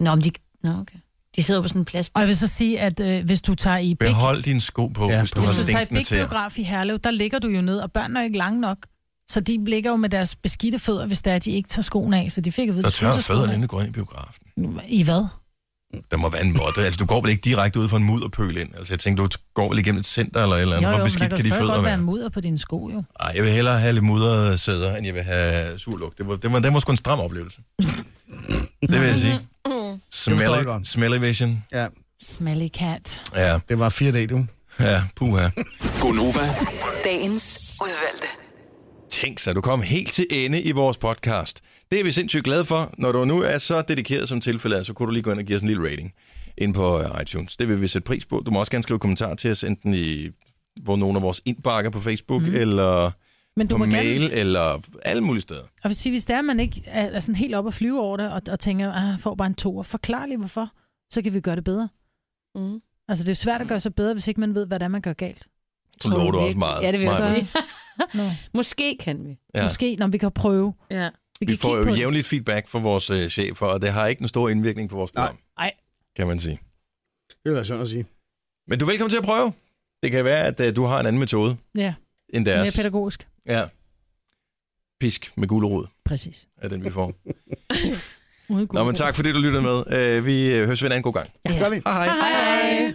Nå, men de... Nå, okay. De sidder på sådan en plads. Og jeg vil så sige, at øh, hvis du tager i Big, Behold dine sko på, Ja, hvis du har hvis du tager i Big. Biograf i Herlev, der ligger du jo ned, og børnene er jo ikke lange nok. Så de ligger jo med deres beskidte fødder, hvis det er, at de ikke tager skoene af. Så de fik at vide, Der tørrer fødderne, inden du går ind i biografen. I hvad? Der må være en måtte. Altså, du går vel ikke direkte ud fra en mudderpøl ind? Altså, jeg tænker, du går vel igennem et center eller et eller andet. Jo, Hvor jo, men der beskidt kan de fødder godt være være? mudder på dine sko, jo. Ej, jeg vil hellere have lidt mudrede sæder, end jeg vil have sur lugt. Det var, det var, det var sgu en stram oplevelse. det vil jeg sige. Smelly, smelly vision. Ja, Smelly cat. Ja, det var fire dage, du. ja, puha. Gonova, Dagens udvalgte. Tænk sig, du kom helt til ende i vores podcast. Det er vi sindssygt glade for. Når du nu er så dedikeret som tilfældet er, så kunne du lige gå ind og give os en lille rating ind på øh, iTunes. Det vil vi sætte pris på. Du må også gerne skrive kommentarer til os, enten i hvor nogle af vores indbakker på Facebook, mm. eller Men du på må mail, gerne... eller alle mulige steder. Og sige, hvis det er, at man ikke er, sådan helt op at flyve over det, og, og tænker, at jeg får bare en to, forklar lige hvorfor, så kan vi gøre det bedre. Mm. Altså, det er svært at gøre sig bedre, hvis ikke man ved, hvad det er, man gør galt. Så lover du også meget. Ja, det vil jeg sige. [LAUGHS] [LAUGHS] Måske kan vi. Ja. Ja. Måske, når vi kan prøve. Ja. Vi, Vi får jo på det. jævnligt feedback fra vores øh, chefer, og det har ikke en stor indvirkning på vores program. Nej. Kan man sige. Det vil være sådan at sige. Men du er velkommen til at prøve. Det kan være, at øh, du har en anden metode Ja, end mere deres. pædagogisk. Ja. Pisk med gulerod Præcis. er den, vi får. Nå, men tak fordi du lyttede med. Øh, Vi øh, høres ved en anden god gang. Ja. Gør vi? Hej hej. Hej.